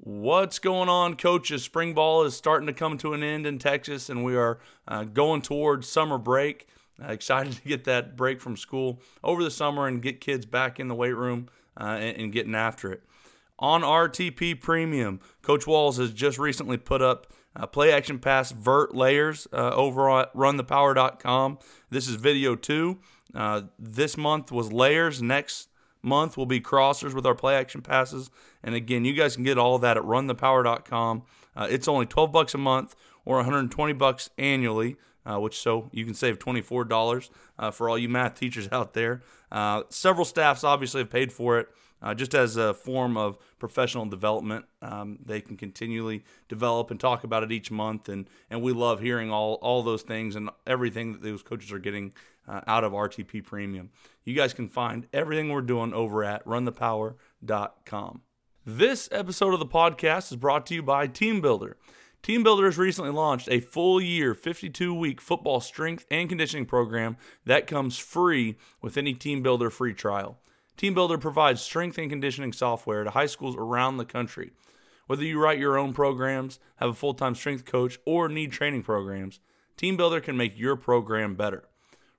What's going on, coaches? Spring ball is starting to come to an end in Texas, and we are uh, going towards summer break. Uh, excited to get that break from school over the summer and get kids back in the weight room uh, and, and, getting after it. On RTP Premium, Coach Walls has just recently put up play action pass vert layers uh, over at runthepower.com. This is video two. Uh, this month was layers. Next month will be crossers with our play action passes. And again, you guys can get all that at runthepower.com. Uh, it's only 12 bucks a month or 120 bucks annually, uh, which so you can save $24 uh, for all you math teachers out there. Uh, several staffs obviously have paid for it. Uh, just as a form of professional development. Um, they can continually develop and talk about it each month, and and we love hearing all all those things and everything that those coaches are getting uh, out of RTP Premium. You guys can find everything we're doing over at runthepower.com. This episode of the podcast is brought to you by TeamBuildr. Team Builder has recently launched a full year, 52 week football strength and conditioning program that comes free with any TeamBuildr free trial. TeamBuildr provides strength and conditioning software to high schools around the country. Whether you write your own programs, have a full time strength coach, or need training programs, TeamBuildr can make your program better.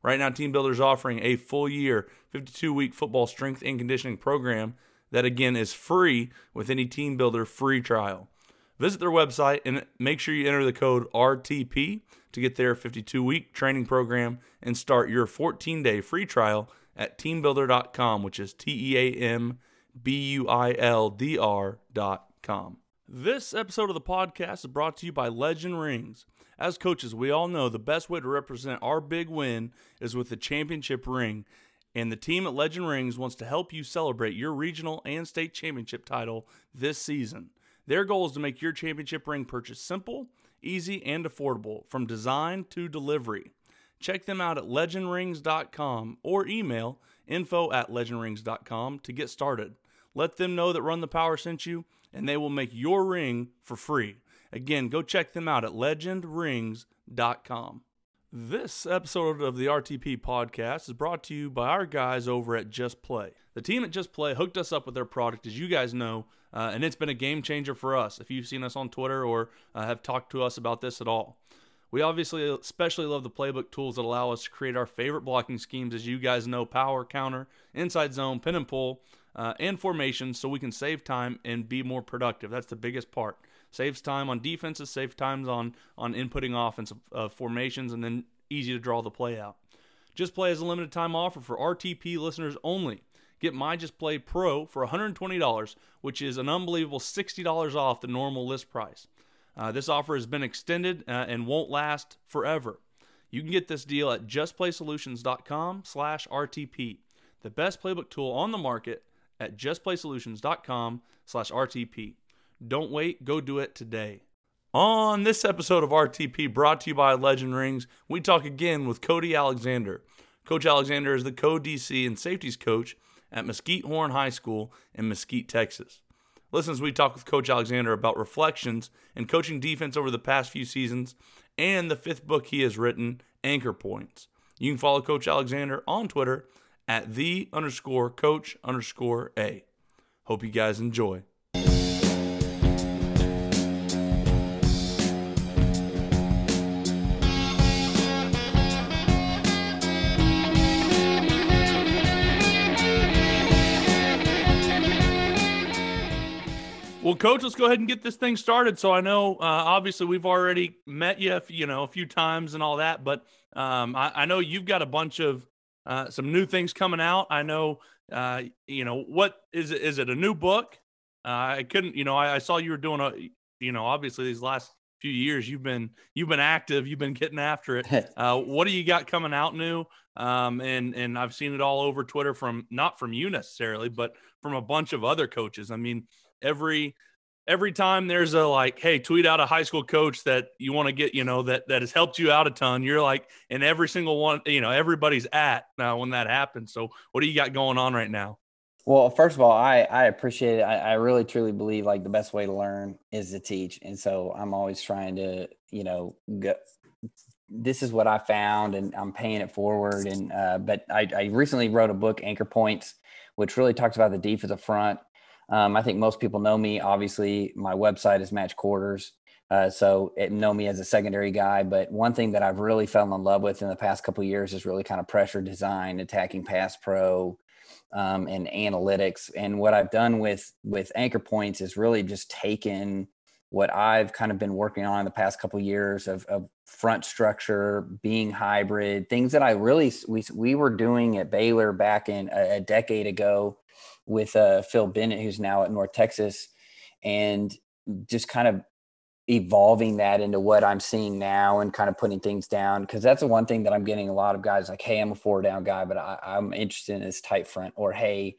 Right now, TeamBuildr is offering a full year, 52 week football strength and conditioning program that again is free with any TeamBuildr free trial. Visit their website and make sure you enter the code RTP to get their 52 week training program and start your 14 day free trial at teambuildr.com, which is T E A M B U I L D R.com. This episode of the podcast is brought to you by Legend Rings. As coaches, we all know the best way to represent our big win is with the championship ring, and the team at Legend Rings wants to help you celebrate your regional and state championship title this season. Their goal is to make your championship ring purchase simple, easy, and affordable from design to delivery. Check them out at legendrings.com or email info at legendrings.com to get started. Let them know that Run the Power sent you, and they will make your ring for free. Again, go check them out at legendrings.com. This episode of the RTP podcast is brought to you by our guys over at Just Play. The team at Just Play hooked us up with their product, as you guys know, uh, and it's been a game changer for us. If you've seen us on Twitter or uh, have talked to us about this at all, we obviously especially love the playbook tools that allow us to create our favorite blocking schemes, as you guys know power, counter, inside zone, pin and pull, uh, and formation, so we can save time and be more productive. That's the biggest part saves time on defenses, saves times on on inputting offensive uh, formations, and then easy to draw the play out. Just Play is a limited time offer for RTP listeners only. Get My Just Play Pro for $120, which is an unbelievable $60 off the normal list price. Uh, this offer has been extended uh, and won't last forever. You can get this deal at justplaysolutions.com slash RTP, the best playbook tool on the market at justplaysolutions.com/rtp. Don't wait, go do it today. On this episode of RTP, brought to you by Legend Rings, we talk again with Cody Alexander. Coach Alexander is the co DC and safeties coach at Mesquite Horn High School in Mesquite, Texas. Listen as we talk with Coach Alexander about reflections and coaching defense over the past few seasons and the fifth book he has written, Anchor Points. You can follow Coach Alexander on Twitter at the underscore coach underscore A. Hope you guys enjoy. Well, coach, let's go ahead and get this thing started. So I know, uh, obviously, we've already met you, you know, a few times and all that, but um, I, I, know you've got a bunch of uh, some new things coming out. I know, uh, you know, what is it? Is it a new book? Uh, I couldn't, you know, I, I, saw you were doing a, you know, obviously these last few years you've been you've been active, you've been getting after it. Uh, what do you got coming out new? Um, and and I've seen it all over Twitter from not from you necessarily, but from a bunch of other coaches. I mean every every time there's a like hey tweet out a high school coach that you want to get you know that that has helped you out a ton you're like and every single one you know everybody's at now when that happens. So what do you got going on right now? Well first of all i i appreciate it. I, I really truly believe like the best way to learn is to teach. And so i'm always trying to you know go this is what i found and i'm paying it forward. And uh, but I, I recently wrote a book anchor points which really talks about the defensive front Um, I think most people know me. Obviously, my website is Match Quarters. Uh, so it know me as a secondary guy, but one thing that I've really fallen in love with in the past couple years is really kind of pressure design, attacking pass pro, um, and analytics. And what I've done with with anchor points is really just taken what I've kind of been working on in the past couple of years of, of, front structure, being hybrid, things that I really we we were doing at Baylor back in a, a decade ago with uh, Phil Bennett, who's now at North Texas, and just kind of evolving that into what I'm seeing now and kind of putting things down. Because that's the one thing that I'm getting a lot of guys like, hey, I'm a four down guy, but I, I'm interested in this tight front, or hey,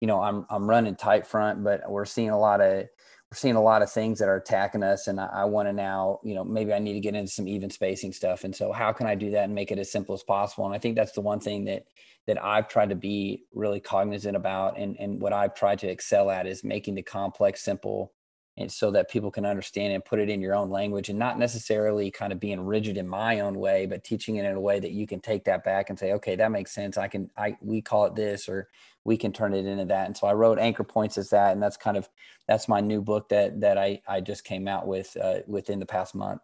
you know, I'm I'm running tight front, but we're seeing a lot of seeing a lot of things that are attacking us and i, I want to now you know maybe i need to get into some even spacing stuff and so how can i do that and make it as simple as possible? And i think that's the one thing that that i've tried to be really cognizant about and and what i've tried to excel at is making the complex simple and so that people can understand and put it in your own language and not necessarily kind of being rigid in my own way but teaching it in a way that you can take that back and say okay that makes sense i can i we call it this or we can turn it into that and so i wrote anchor points as that and that's kind of that's my new book that that i i just came out with uh, within the past month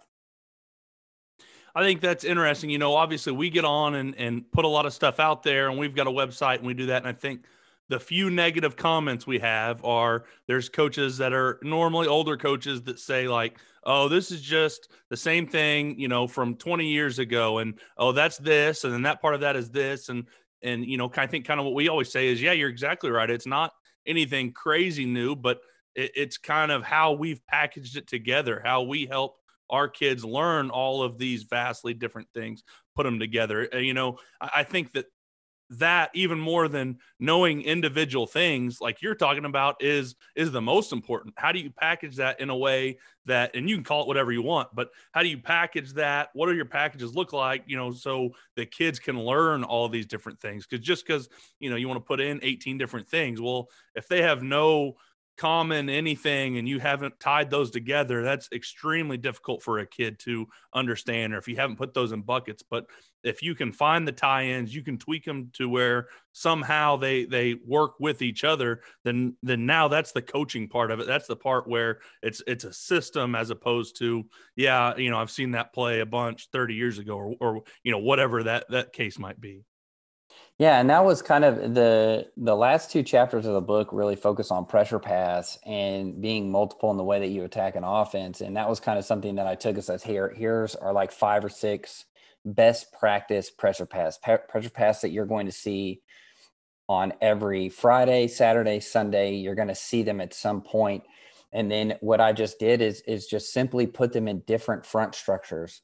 I think that's interesting. You know, obviously we get on and, and put a lot of stuff out there and we've got a website and we do that. And I think the few negative comments we have are there's coaches that are normally older coaches that say like oh this is just the same thing you know from 20 years ago and oh that's this and then that part of that is this and and you know i think kind of what we always say is yeah you're exactly right it's not anything crazy new but it, it's kind of how we've packaged it together how we help our kids learn all of these vastly different things put them together eh, you know i think that that even more than knowing individual things like you're talking about is is the most important. How do you package that in a way that and you can call it whatever you want but how do you package that? What do your packages look like you know so the kids can learn all these different things? Because just because you know you want to put in 18 different things well if they have no common anything and you haven't tied those together that's extremely difficult for a kid to understand or if you haven't put those in buckets. But if you can find the tie-ins you can tweak them to where somehow they they work with each other then then now that's the coaching part of it. That's the part where it's it's a system as opposed to yeah you know i've seen that play a bunch 30 years ago or, or you know whatever that that case might be yeah, and that was kind of the the last two chapters of the book really focus on pressure pass and being multiple in the way that you attack an offense. And that was kind of something that I took as here. Here's are like five or six best practice pressure pass pressure pass that you're going to see on every Friday, Saturday, Sunday. You're going to see them at some point. And then what I just did is is just simply put them in different front structures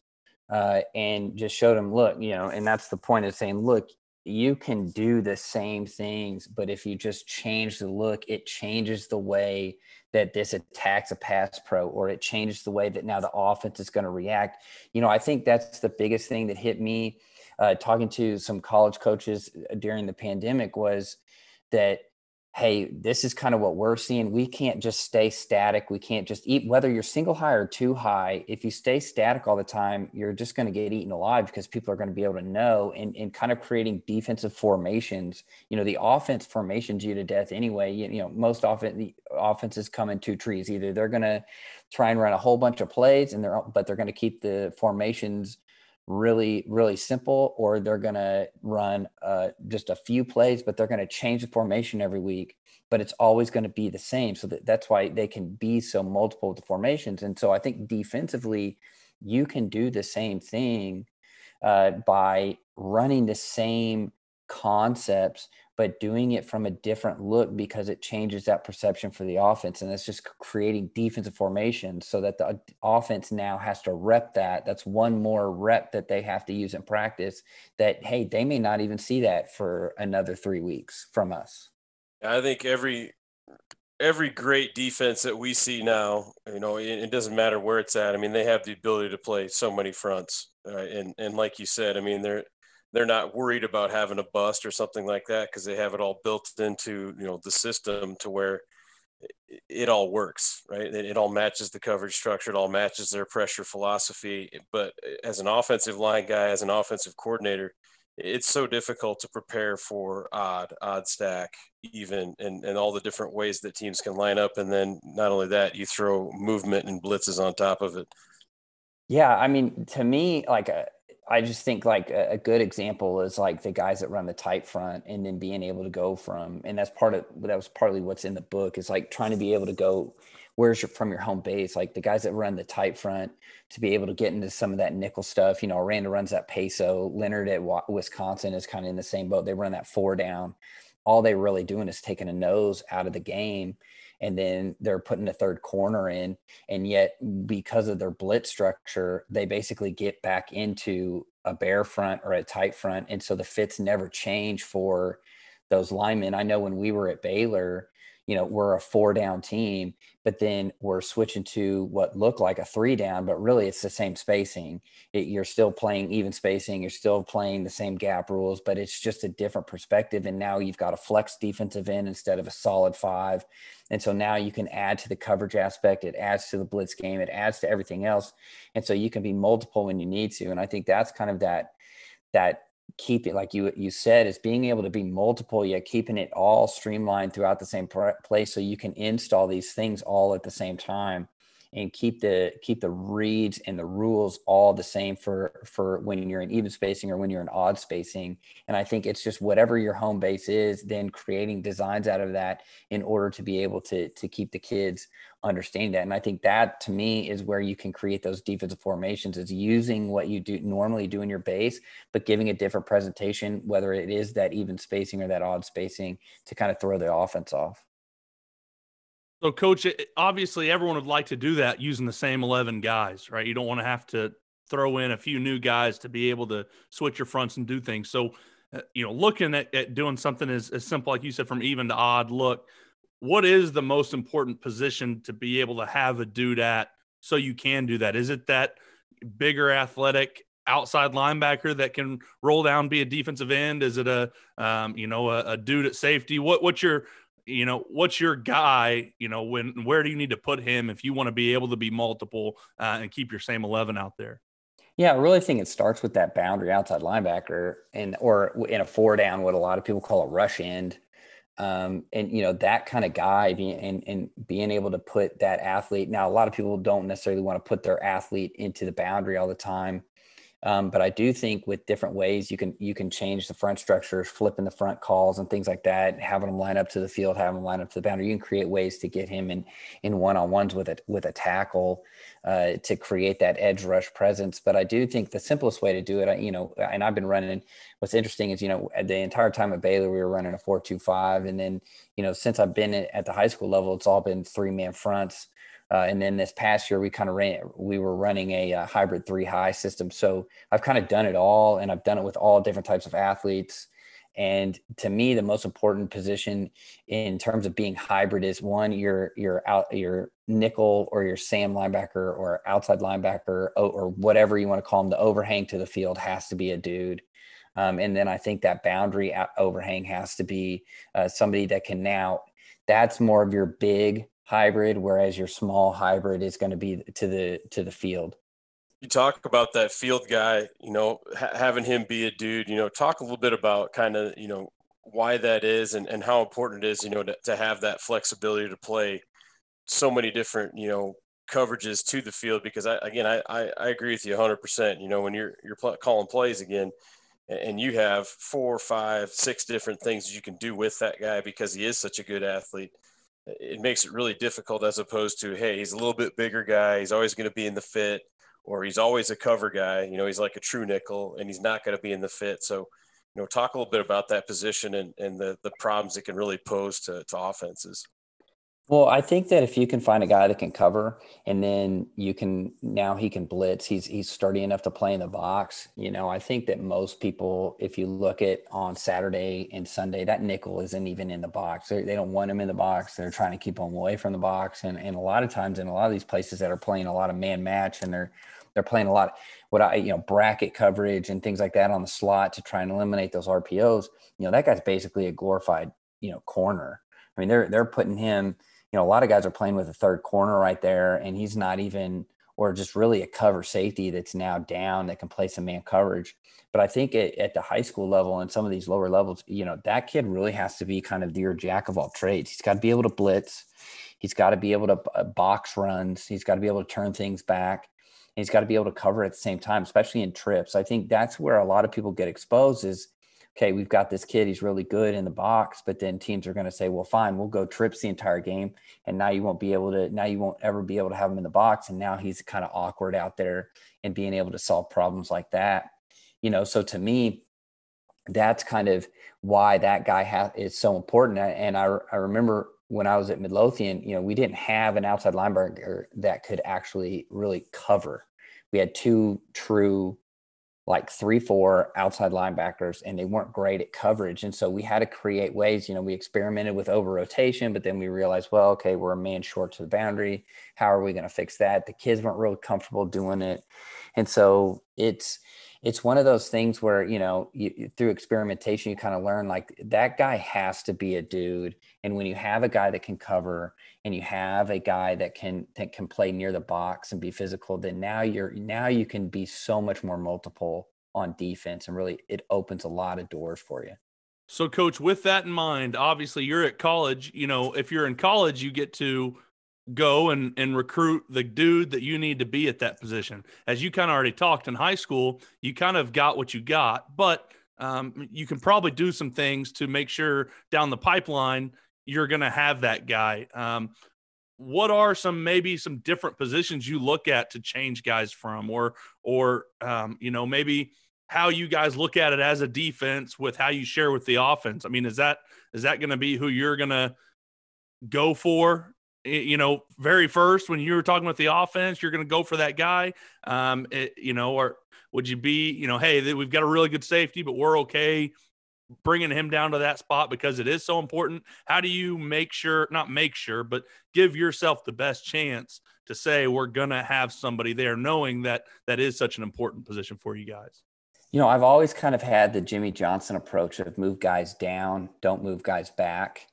uh, and just showed them, look, you know, and that's the point of saying, look, you can do the same things, but if you just change the look, it changes the way that this attacks a pass pro, or it changes the way that now the offense is going to react. You know, I think that's the biggest thing that hit me uh, talking to some college coaches uh, during the pandemic was that hey, this is kind of what we're seeing. We can't just stay static. We can't just eat, whether you're single high or two high. If you stay static all the time, you're just going to get eaten alive because people are going to be able to know and, and kind of creating defensive formations. You know, the offense formations you to death anyway. You, you know, most often the offenses come in two trees. Either they're going to try and run a whole bunch of plays and they're, but they're going to keep the formations really really simple or they're going to run uh, just a few plays but they're going to change the formation every week but it's always going to be the same. So that, that's why they can be so multiple the formations. And so i think defensively you can do the same thing uh, by running the same concepts but doing it from a different look because it changes that perception for the offense. And it's just creating defensive formation so that the offense now has to rep that. That's one more rep that they have to use in practice that, hey, they may not even see that for another three weeks from us. I think every every great defense that we see now, you know, it, it, doesn't matter where it's at. I mean, they have the ability to play so many fronts, uh, and and like you said, I mean, they're they're not worried about having a bust or something like that because they have it all built into you know the system to where it, all works right it, it, all matches the coverage structure it all matches their pressure philosophy but as an offensive line guy as an offensive coordinator it's so difficult to prepare for odd, odd stack, even, and, and all the different ways that teams can line up. And then not only that, you throw movement and blitzes on top of it. Yeah, I mean, to me, like a, uh, I just think like a, a, good example is like the guys that run the tight front and then being able to go from, and that's part of that was partly what's in the book is like trying to be able to go where's your from your home base, like the guys that run the tight front to be able to get into some of that nickel stuff. You know, Aranda runs that peso. Leonhard at Wisconsin is kind of in the same boat. They run that four down. All they're really doing is taking a nose out of the game and then they're putting a third corner in and yet because of their blitz structure they basically get back into a bare front or a tight front and so the fits never change for those linemen. I know when we were at baylor you know we're a four down team but then we're switching to what looked like a three down but really it's the same spacing. It, you're still playing even spacing you're still playing the same gap rules but it's just a different perspective and now you've got a flex defensive end instead of a solid five. And so now you can add to the coverage aspect it adds to the blitz game it adds to everything else. And so you can be multiple when you need to and i think that's kind of that that keep it like you you said is being able to be multiple yet keeping it all streamlined throughout the same place so you can install these things all at the same time and keep the keep the reads and the rules all the same for for when you're in even spacing or when you're in odd spacing. And i think it's just whatever your home base is then creating designs out of that in order to be able to to keep the kids understanding that. And i think that to me is where you can create those defensive formations is using what you do normally do in your base but giving a different presentation whether it is that even spacing or that odd spacing to kind of throw the offense off so, coach, obviously everyone would like to do that using the same 11 guys, right? You don't want to have to throw in a few new guys to be able to switch your fronts and do things. So, uh, you know, looking at, at doing something as, as simple, like you said, from even to odd look, what is the most important position to be able to have a dude at so you can do that? Is it that bigger athletic outside linebacker that can roll down, be a defensive end? Is it a, um, you know, a, a dude at safety? What, what's your, you know, what's your guy? You know, when where do you need to put him if you want to be able to be multiple uh, and keep your same eleven out there? Yeah, I really think it starts with that boundary outside linebacker, and or in a four down, what a lot of people call a rush end, um, and you know that kind of guy, being and, and being able to put that athlete. Now, a lot of people don't necessarily want to put their athlete into the boundary all the time. Um, but I do think with different ways you can you can change the front structures, flipping the front calls and things like that, having them line up to the field, having them line up to the boundary. You can create ways to get him in in one on ones with a with a tackle uh, to create that edge rush presence. But I do think the simplest way to do it, you know, and I've been running. What's interesting is you know the entire time at Baylor we were running a four two five, and then you know since I've been at the high school level, it's all been three man fronts. Uh, and then this past year, we kind of ran, we were running a, a, uh, hybrid three high system. So I've kind of done it all and I've done it with all different types of athletes. And to me, the most important position in terms of being hybrid is one, your your out your nickel or your Sam linebacker or outside linebacker or, or whatever you want to call them, the overhang to the field has to be a dude. Um, and then I think that boundary overhang has to be uh, somebody that can now. That's more of your big hybrid, whereas your small hybrid is going to be to the to the field. You talk about that field guy, you know, ha- having him be a dude. You know, talk a little bit about kind of you know why that is and, and how important it is, you know, to, to have that flexibility to play so many different, you know, coverages to the field. Because I, again, I, I, I agree with you 100%. You know, when you're you're pl- calling plays again, and you have four, five, six different things you can do with that guy because he is such a good athlete it makes it really difficult as opposed to hey he's a little bit bigger guy he's always going to be in the fit or he's always a cover guy you know he's like a true nickel and he's not going to be in the fit. So you know talk a little bit about that position and, and the, the problems it can really pose to, to offenses well, I think that if you can find a guy that can cover and then you can now he can blitz, he's he's sturdy enough to play in the box. You know, I think that most people, if you look at on Saturday and Sunday, that nickel isn't even in the box. They're, they do not want him in the box. They're trying to keep him away from the box. And and a lot of times in a lot of these places that are playing a lot of man match and they're they're playing a lot what I you know bracket coverage and things like that on the slot to try and eliminate those RPOs. You know, that guy's basically a glorified, you know, corner. I mean, they're they're putting him you know, a lot of guys are playing with a third corner right there, and he's not even or just really a cover safety that's now down that can play some man coverage. But I think at, at, the high school level and some of these lower levels, you know, that kid really has to be kind of your jack of all trades. He's got to be able to blitz. He's got to be able to uh, box runs. He's got to be able to turn things back. he's got to be able to cover at the same time, especially in trips. I think that's where a lot of people get exposed is okay, we've got this kid, he's really good in the box, but then teams are going to say, well, fine, we'll go trips the entire game. And now you won't be able to, now you won't ever be able to have him in the box. And now he's kind of awkward out there and being able to solve problems like that. You know, so to me, that's kind of why that guy ha- is so important. And I, I remember when I was at Midlothian, you know, we didn't have an outside linebacker that could actually really cover. We had two true like three, four outside linebackers, and they weren't great at coverage. And so we had to create ways, you know, we experimented with over rotation, but then we realized, well, okay, we're a man short to the boundary. How are we going to fix that? The kids weren't really comfortable doing it. And so it's, it's one of those things where you know you, through experimentation you kind of learn like that guy has to be a dude and when you have a guy that can cover and you have a guy that can that can play near the box and be physical then now you're now you can be so much more multiple on defense and really it opens a lot of doors for you. So coach with that in mind obviously you're at college you know if you're in college you get to go and and recruit the dude that you need to be at that position. As you kind of already talked in high school, you kind of got what you got, but um, you can probably do some things to make sure down the pipeline you're going to have that guy. Um, what are some maybe some different positions you look at to change guys from, or or um, you know maybe how you guys look at it as a defense with how you share with the offense? I mean, is that is that going to be who you're going to go for you know, very first when you were talking about the offense, you're going to go for that guy. Um, it, you know, or would you be, you know, hey, we've got a really good safety, but we're okay bringing him down to that spot because it is so important. How do you make sure, not make sure, but give yourself the best chance to say we're going to have somebody there, knowing that that is such an important position for you guys? You know, I've always kind of had the Jimmy Johnson approach of move guys down, don't move guys back.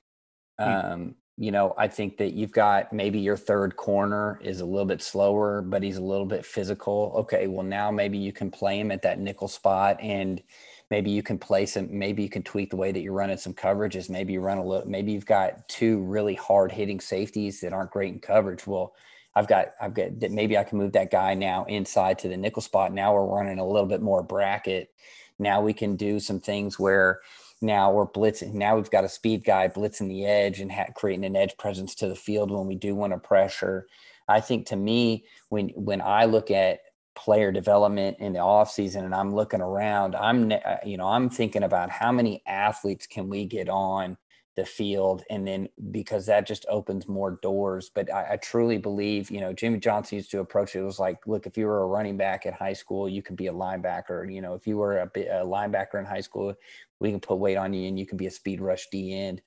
Hmm. Um, you know, I think that you've got maybe your third corner is a little bit slower, but he's a little bit physical. Okay, well, now maybe you can play him at that nickel spot and maybe you can place him, maybe you can tweak the way that you're running some coverages. Maybe you run a little, maybe you've got two really hard hitting safeties that aren't great in coverage. Well, I've got, I've got that maybe I can move that guy now inside to the nickel spot. Now we're running a little bit more bracket. Now we can do some things where, now we're blitzing. Now we've got a speed guy blitzing the edge and ha- creating an edge presence to the field when we do want to pressure. I think to me, when when I look at player development in the off season and I'm looking around, I'm uh, you know I'm thinking about how many athletes can we get on the field and then because that just opens more doors but I, I, truly believe you know jimmy johnson used to approach it, was like look if you were a running back at high school you could be a linebacker you know if you were a, a linebacker in high school we can put weight on you and you can be a speed rush d end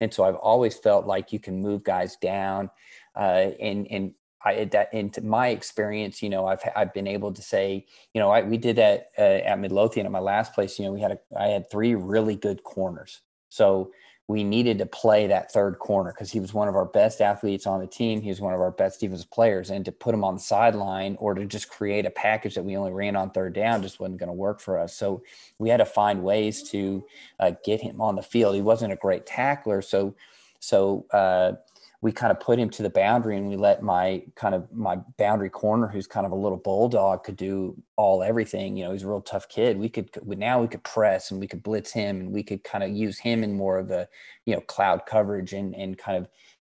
and so i've always felt like you can move guys down uh, and and I, that into my experience, you know, I've I've been able to say, you know, I, we did that uh, at Midlothian at my last place. You know, we had a I had three really good corners. So we needed to play that third corner because he was one of our best athletes on the team. He was one of our best defensive players. And to put him on the sideline or to just create a package that we only ran on third down just wasn't going to work for us. So we had to find ways to uh, get him on the field. He wasn't a great tackler. So, so, uh, we kind of put him to the boundary and we let my kind of my boundary corner who's kind of a little bulldog could do all everything you know he's a real tough kid. We could now we could press and we could blitz him and we could kind of use him in more of a you know cloud coverage and and kind of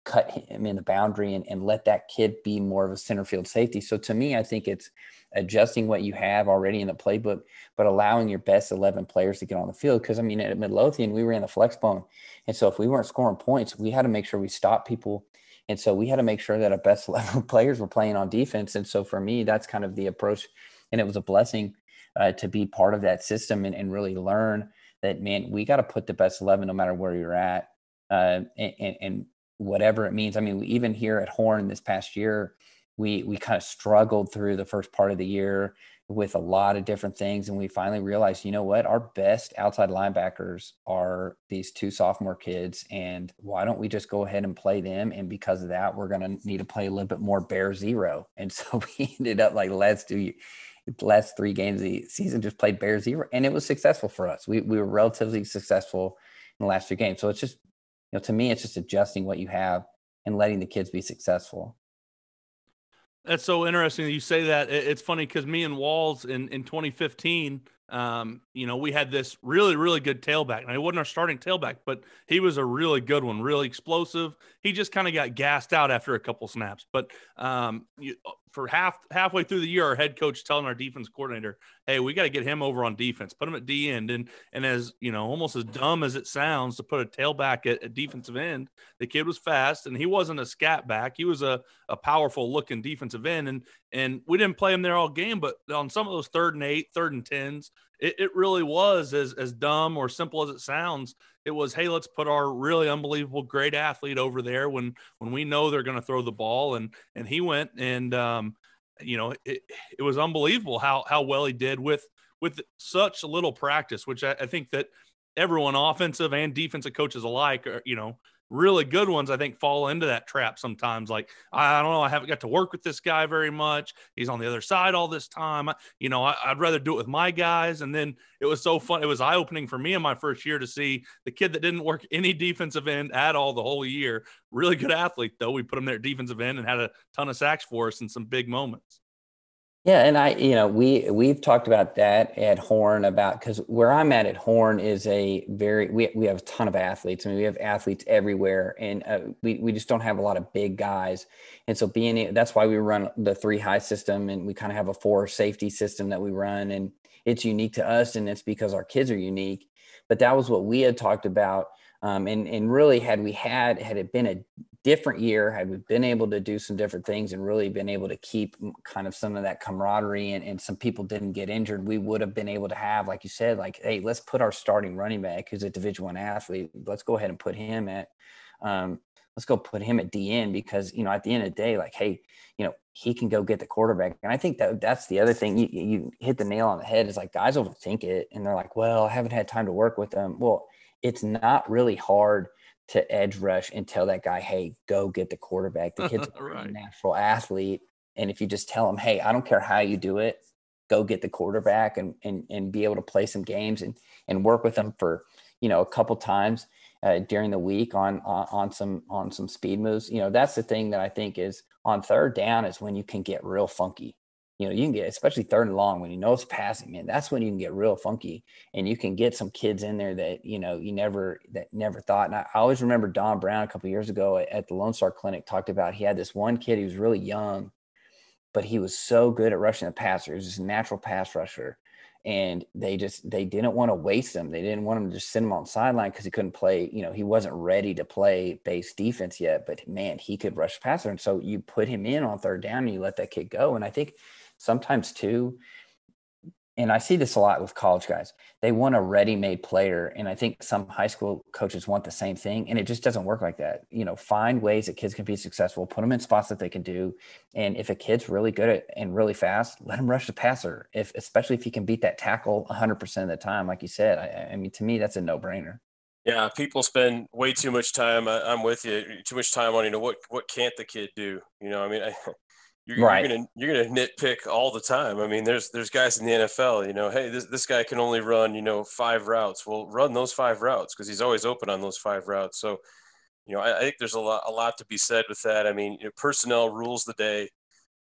cut him in the boundary and, and let that kid be more of a center field safety. So to me i think it's adjusting what you have already in the playbook, but allowing your best 11 players to get on the field. Because, I mean, at Midlothian, we ran the flex bone. And so if we weren't scoring points, we had to make sure we stopped people. And so we had to make sure that our best 11 players were playing on defense. And so for me, that's kind of the approach. And it was a blessing uh, to be part of that system and, and really learn that, man, we got to put the best 11 no matter where you're at. Uh, and, and, whatever it means. I mean, even here at Horn this past year, we we kind of struggled through the first part of the year with a lot of different things and we finally realized you know what? Our best outside linebackers are these two sophomore kids and why don't we just go ahead and play them and because of that we're going to need to play a little bit more bear zero. And so we ended up like let's do last three games of the season just played bear zero and it was successful for us. We, we were relatively successful in the last two games. So it's just you know to me it's just adjusting what you have and letting the kids be successful that's so interesting that you say that. It's funny because me and Walls in, in 2015, um, you know, we had this really, really good tailback. Now, he wasn't our starting tailback, but he was a really good one, really explosive. He just kind of got gassed out after a couple snaps. But um, you, for half halfway through the year, our head coach telling our defense coordinator, "Hey, we got to get him over on defense, put him at D end." And and as you know, almost as dumb as it sounds to put a tailback at, at defensive end, the kid was fast and he wasn't a scat back. He was a a powerful looking defensive end, and and we didn't play him there all game, but on some of those third and eight, third and tens, it, it really was as as dumb or simple as it sounds it was hey let's put our really unbelievable great athlete over there when when we know they're going to throw the ball and and he went and um, you know it, it was unbelievable how how well he did with with such little practice which I, I think that everyone offensive and defensive coaches alike are you know really good ones, I think, fall into that trap sometimes. Like, I don't know, I haven't got to work with this guy very much. He's on the other side all this time. You know, I, would rather do it with my guys. And then it was so fun. It was eye opening for me in my first year to see the kid that didn't work any defensive end at all the whole year. Really good athlete, though. We put him there defensive end and had a ton of sacks for us in some big moments. Yeah, and I, you know, we we've talked about that at Horn about because where I'm at at Horn is a very we we have a ton of athletes. I mean, we have athletes everywhere, and uh, we we just don't have a lot of big guys. And so being that's why we run the three high system, and we kind of have a four safety system that we run, and it's unique to us, and it's because our kids are unique. But that was what we had talked about, um, and and really had we had had it been a different year had we been able to do some different things and really been able to keep kind of some of that camaraderie and, and some people didn't get injured we would have been able to have like you said like hey let's put our starting running back who's a division one athlete let's go ahead and put him at um, let's go put him at dn because you know at the end of the day like hey you know he can go get the quarterback. And i think that that's the other thing you, you hit the nail on the head is like guys overthink it and they're like well i haven't had time to work with them. Well it's not really hard to edge rush and tell that guy, hey, go get the quarterback. The kid's right. a natural athlete. And if you just tell him, hey, I don't care how you do it, go get the quarterback and and and be able to play some games and and work with them for you know a couple times uh, during the week on, on on some on some speed moves. You know that's the thing that I think is on third down is when you can get real funky you know, you can get, especially third and long when you know it's passing, man, that's when you can get real funky and you can get some kids in there that, you know, you never, that never thought. And I, I always remember Don Brown a couple years ago at the Lone Star Clinic talked about, he had this one kid, he was really young, but he was so good at rushing the passer. He was just a natural pass rusher. And they just, they didn't want to waste him. They didn't want him to just send him on sideline because he couldn't play, you know, he wasn't ready to play base defense yet, but man, he could rush passer. And so you put him in on third down and you let that kid go. And I think, sometimes too and I see this a lot with college guys. They want a ready-made player, and I think some high school coaches want the same thing, and it just doesn't work like that. You know, find ways that kids can be successful, put them in spots that they can do, and if a kid's really good at and really fast, let him rush the passer. If especially if he can beat that tackle 100% of the time, like you said. I, I mean, to me, that's a no-brainer. Yeah, people spend way too much time. I, am with you. Too much time on you know what what can't the kid do? You know, I mean, I, you're, right. you're, gonna you're gonna nitpick all the time. I mean, there's there's guys in the NFL, you know, hey, this this guy can only run, you know, five routes. Well, run those five routes because he's always open on those five routes. So, you know, I, I, think there's a lot a lot to be said with that. I mean, you know, personnel rules the day.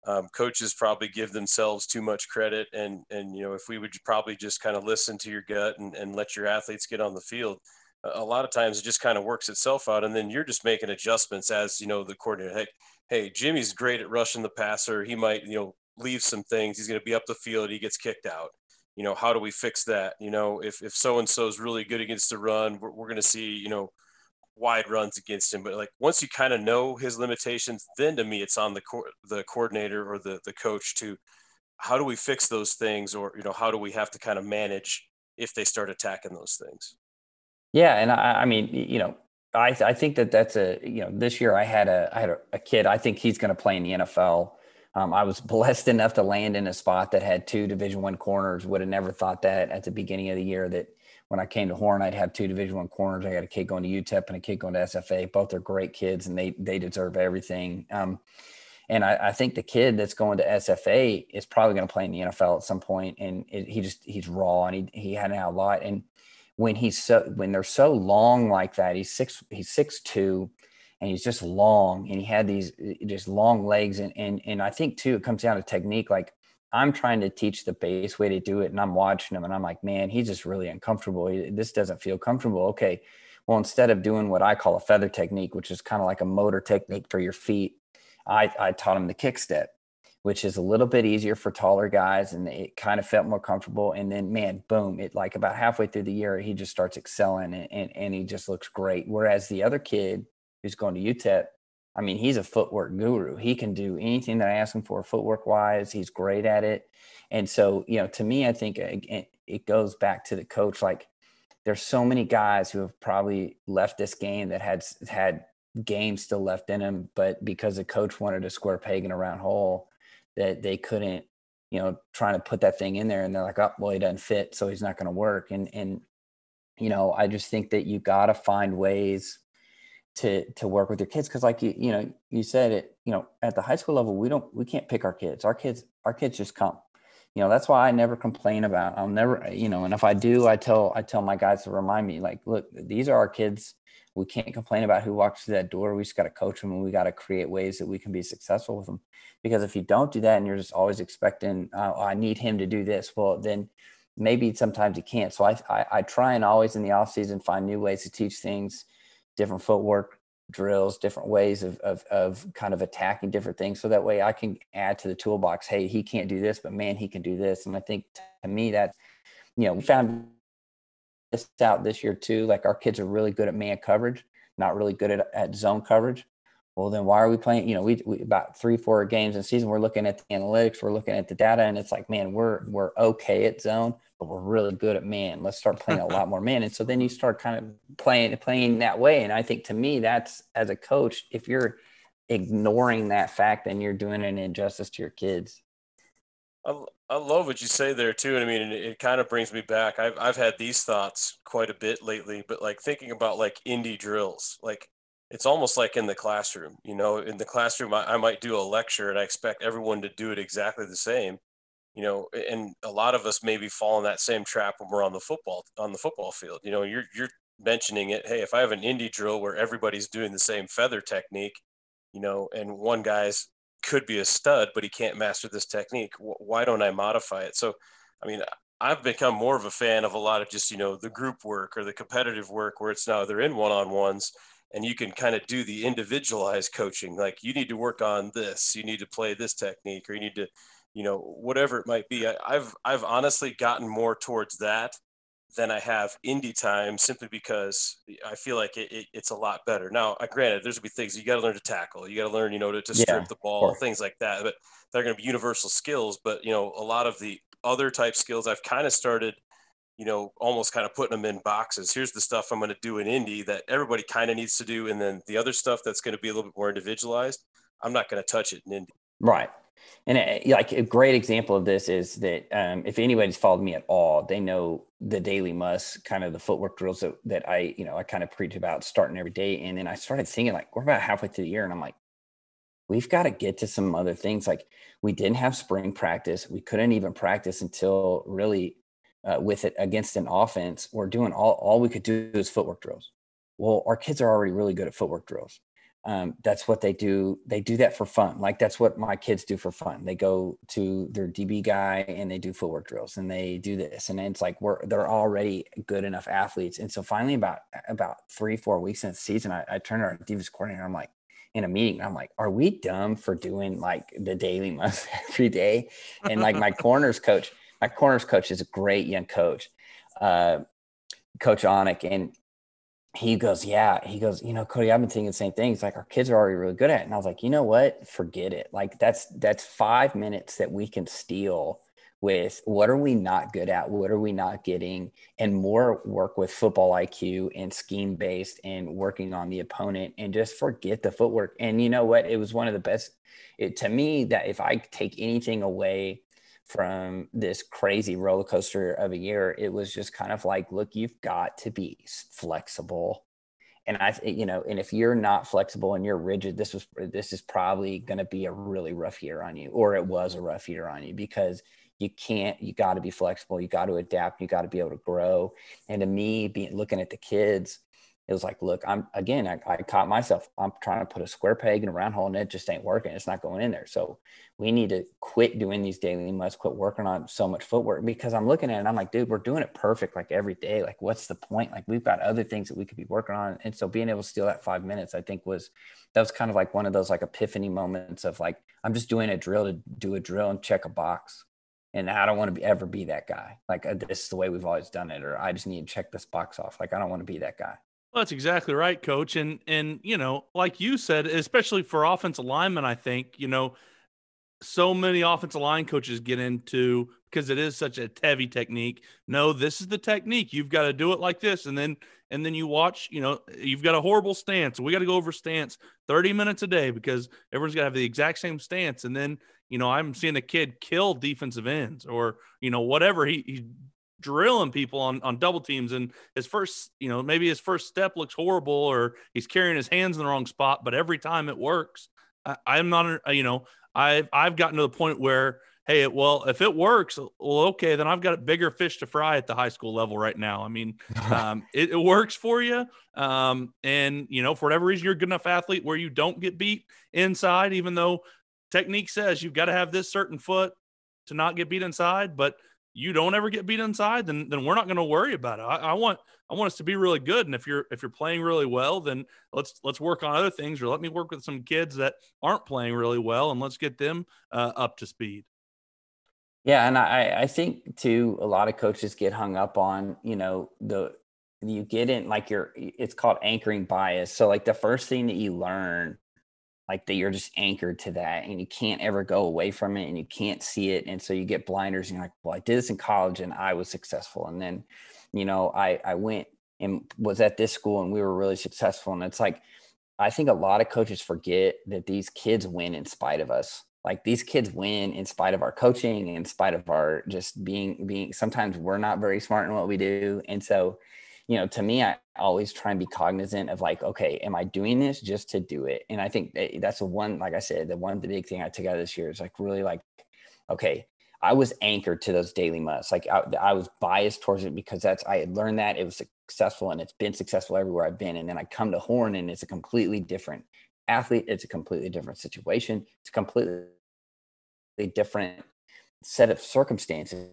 Um, coaches probably give themselves too much credit, and and you know, if we would probably just kind of listen to your gut and, and let your athletes get on the field, a lot of times it just kind of works itself out, and then you're just making adjustments as you know the coordinator. Hey, hey, Jimmy's great at rushing the passer. He might, you know, leave some things. He's going to be up the field. He gets kicked out. You know, how do we fix that? You know, if, if so-and-so is really good against the run, we're, we're going to see, you know, wide runs against him. But like, once you kind of know his limitations, then to me, it's on the, co- the coordinator or the, the coach to, how do we fix those things? Or, you know, how do we have to kind of manage if they start attacking those things? Yeah. And I, I mean, you know, I, I think that that's a you know this year I had a I had a, a kid I think he's going to play in the NFL Um, I was blessed enough to land in a spot that had two Division One corners. Would have never thought that at the beginning of the year that when I came to Horn, I'd have two Division One corners. I got a kid going to UTEP and a kid going to SFA. Both are great kids, and they they deserve everything. Um, and I, I, think the kid that's going to SFA is probably going to play in the NFL at some point. And it, he just he's raw and he he had a lot. And when he's so when they're so long like that, he's six he's six two, and he's just long and he had these eh, just long legs and and and I think too it comes down to technique. Like I'm trying to teach the base way to do it, and I'm watching him and I'm like, man, he's just really uncomfortable. He, this doesn't feel comfortable. Okay. Well, instead of doing what I call a feather technique, which is kind of like a motor technique for your feet, I, I taught him the kick step, which is a little bit easier for taller guys and it kind of felt more comfortable. And then, man, boom, it like about halfway through the year, he just starts excelling and, and, and he just looks great. Whereas the other kid who's going to UTEP, I mean, he's a footwork guru. He can do anything that I ask him for footwork wise. He's great at it. And so, you know, to me, I think it goes back to the coach. Like, there's so many guys who have probably left this game that had had game still left in him, but because the coach wanted a square peg in a round hole, that they couldn't, you know, trying to put that thing in there, and they're like, oh, well, he doesn't fit, so he's not going to work. And and you know, I just think that you got to find ways to to work with your kids because, like you, you know, you said it, you know, at the high school level, we don't, we can't pick our kids. Our kids, our kids just come you know that's why i never complain about i'll never eh, you know and if i do i tell i tell my guys to remind me like look these are our kids we can't complain about who walks through that door. We just got to coach them and we got to create ways that we can be successful with them. Because if you don't do that and you're just always expecting, oh, I need him to do this, well, then maybe sometimes you can't. So I, I, I try and always in the off season find new ways to teach things, different footwork drills, different ways of, of, of kind of attacking different things. So that way I can add to the toolbox. Hey, he can't do this, but man, he can do this. And I think to me that, you know, we found this out this year too. Like our kids are really good at man coverage, not really good at, at zone coverage. Well, then why are we playing? You know, we, we about three, four games in season, we're looking at the analytics, we're looking at the data, and it's like, man, we're we're okay at zone, but we're really good at man. Let's start playing a lot more man. And so then you start kind of playing playing that way. And I think to me, that's as a coach, if you're ignoring that fact, then you're doing an injustice to your kids. I, I love what you say there too. And I mean, it, it kind of brings me back. I've, I've had these thoughts quite a bit lately, but like thinking about like indie drills, like it's almost like in the classroom, you know, in the classroom, I, I might do a lecture and I expect everyone to do it exactly the same, you know, and a lot of us maybe fall in that same trap when we're on the football, on the football field, you know, you're, you're mentioning it. Hey, if I have an indie drill where everybody's doing the same feather technique, you know, and one guy's could be a stud, but he can't master this technique. Why don't I modify it? So, I mean, I've become more of a fan of a lot of just, you know, the group work or the competitive work where it's now they're in one on ones and you can kind of do the individualized coaching. Like you need to work on this, you need to play this technique, or you need to, you know, whatever it might be. I, I've, I've honestly gotten more towards that than I have indie time simply because I feel like it, it, it's a lot better. Now, I granted, there's gonna be things you got to learn to tackle, you got to learn, you know, to, to strip yeah, the ball, things like that. But they're going to be universal skills. But you know, a lot of the other type skills I've kind of started, you know, almost kind of putting them in boxes. Here's the stuff I'm going to do in indie that everybody kind of needs to do, and then the other stuff that's going to be a little bit more individualized. I'm not going to touch it in indie. Right. And it, uh, like a great example of this is that um, if anybody's followed me at all, they know the daily must kind of the footwork drills that, that I, you know, I kind of preach about starting every day. And then I started thinking like, we're about halfway through the year. And I'm like, we've got to get to some other things. Like we didn't have spring practice. We couldn't even practice until really uh, with it against an offense. We're doing all, all we could do is footwork drills. Well, our kids are already really good at footwork drills um, that's what they do. They do that for fun. Like that's what my kids do for fun. They go to their DB guy and they do footwork drills and they do this. And it's like we're they're already good enough athletes. And so finally, about about three four weeks in the season, I, I turned to our defense coordinator. I'm like, in a meeting, I'm like, are we dumb for doing like the daily must every day? And like my corners coach, my corners coach is a great young coach, uh, Coach Onick, and he goes, yeah. He goes, you know, Cody, I've been thinking the same thing. He's like, our kids are already really good at it. And I was like, you know what? Forget it. Like that's that's five minutes that we can steal with what are we not good at what are we not getting and more work with football iq and scheme based and working on the opponent and just forget the footwork and you know what it was one of the best it, to me that if i take anything away from this crazy roller coaster of a year it was just kind of like look you've got to be flexible. And i you know and if you're not flexible and you're rigid this was this is probably going to be a really rough year on you or it was a rough year on you because you can't you got to be flexible you got to adapt you got to be able to grow. And to me being looking at the kids it was like look i'm again I, I, caught myself i'm trying to put a square peg in a round hole and it just ain't working it's not going in there so we need to quit doing these daily musts quit working on so much footwork because i'm looking at it i'm like dude we're doing it perfect like every day like what's the point like we've got other things that we could be working on and so being able to steal that five minutes i think was that was kind of like one of those like epiphany moments of like i'm just doing a drill to do a drill and check a box and I don't want to be, ever be that guy. Like uh, this is the way we've always done it, or I just need to check this box off. Like I don't want to be that guy. Well, that's exactly right, coach. And and you know, like you said, especially for offensive linemen, I think you know, so many offensive line coaches get into because it is such a heavy technique. No, this is the technique. You've got to do it like this, and then and then you watch. You know, you've got a horrible stance. We got to go over stance thirty minutes a day because everyone's got to have the exact same stance, and then you know, I'm seeing a kid kill defensive ends or, you know, whatever. He, he's drilling people on, on double teams. And his first, you know, maybe his first step looks horrible or he's carrying his hands in the wrong spot, but every time it works, I, am not, you know, I've, I've gotten to the point where, hey, well, if it works, well, okay, then I've got a bigger fish to fry at the high school level right now. I mean, um, it, it, works for you. Um, and, you know, for whatever reason, you're a good enough athlete where you don't get beat inside, even though technique says you've got to have this certain foot to not get beat inside, but you don't ever get beat inside, then then we're not going to worry about it. I, I, want I want us to be really good, and if you're if you're playing really well, then let's let's work on other things, or let me work with some kids that aren't playing really well, and let's get them uh, up to speed. Yeah, and I I think too a lot of coaches get hung up on you know the you get in like you're it's called anchoring bias. So like the first thing that you learn like that you're just anchored to that and you can't ever go away from it and you can't see it. And so you get blinders and you're like well i did this in college and i was successful. And then you know i i went and was at this school and we were really successful. And it's like i think a lot of coaches forget that these kids win in spite of us. Like these kids win in spite of our coaching in spite of our just being being sometimes we're not very smart in what we do. And so you know, to me, I always try and be cognizant of like, okay, am I doing this just to do it? And I think eh, that's the one, like I said, the one the big thing I took out of this year is like really like, okay, I was anchored to those daily musts. Like I, I, was biased towards it because that's I had learned that it was successful and it's been successful everywhere I've been. And then I come to Horn and it's a completely different athlete. It's a completely different situation. It's a completely different set of circumstances.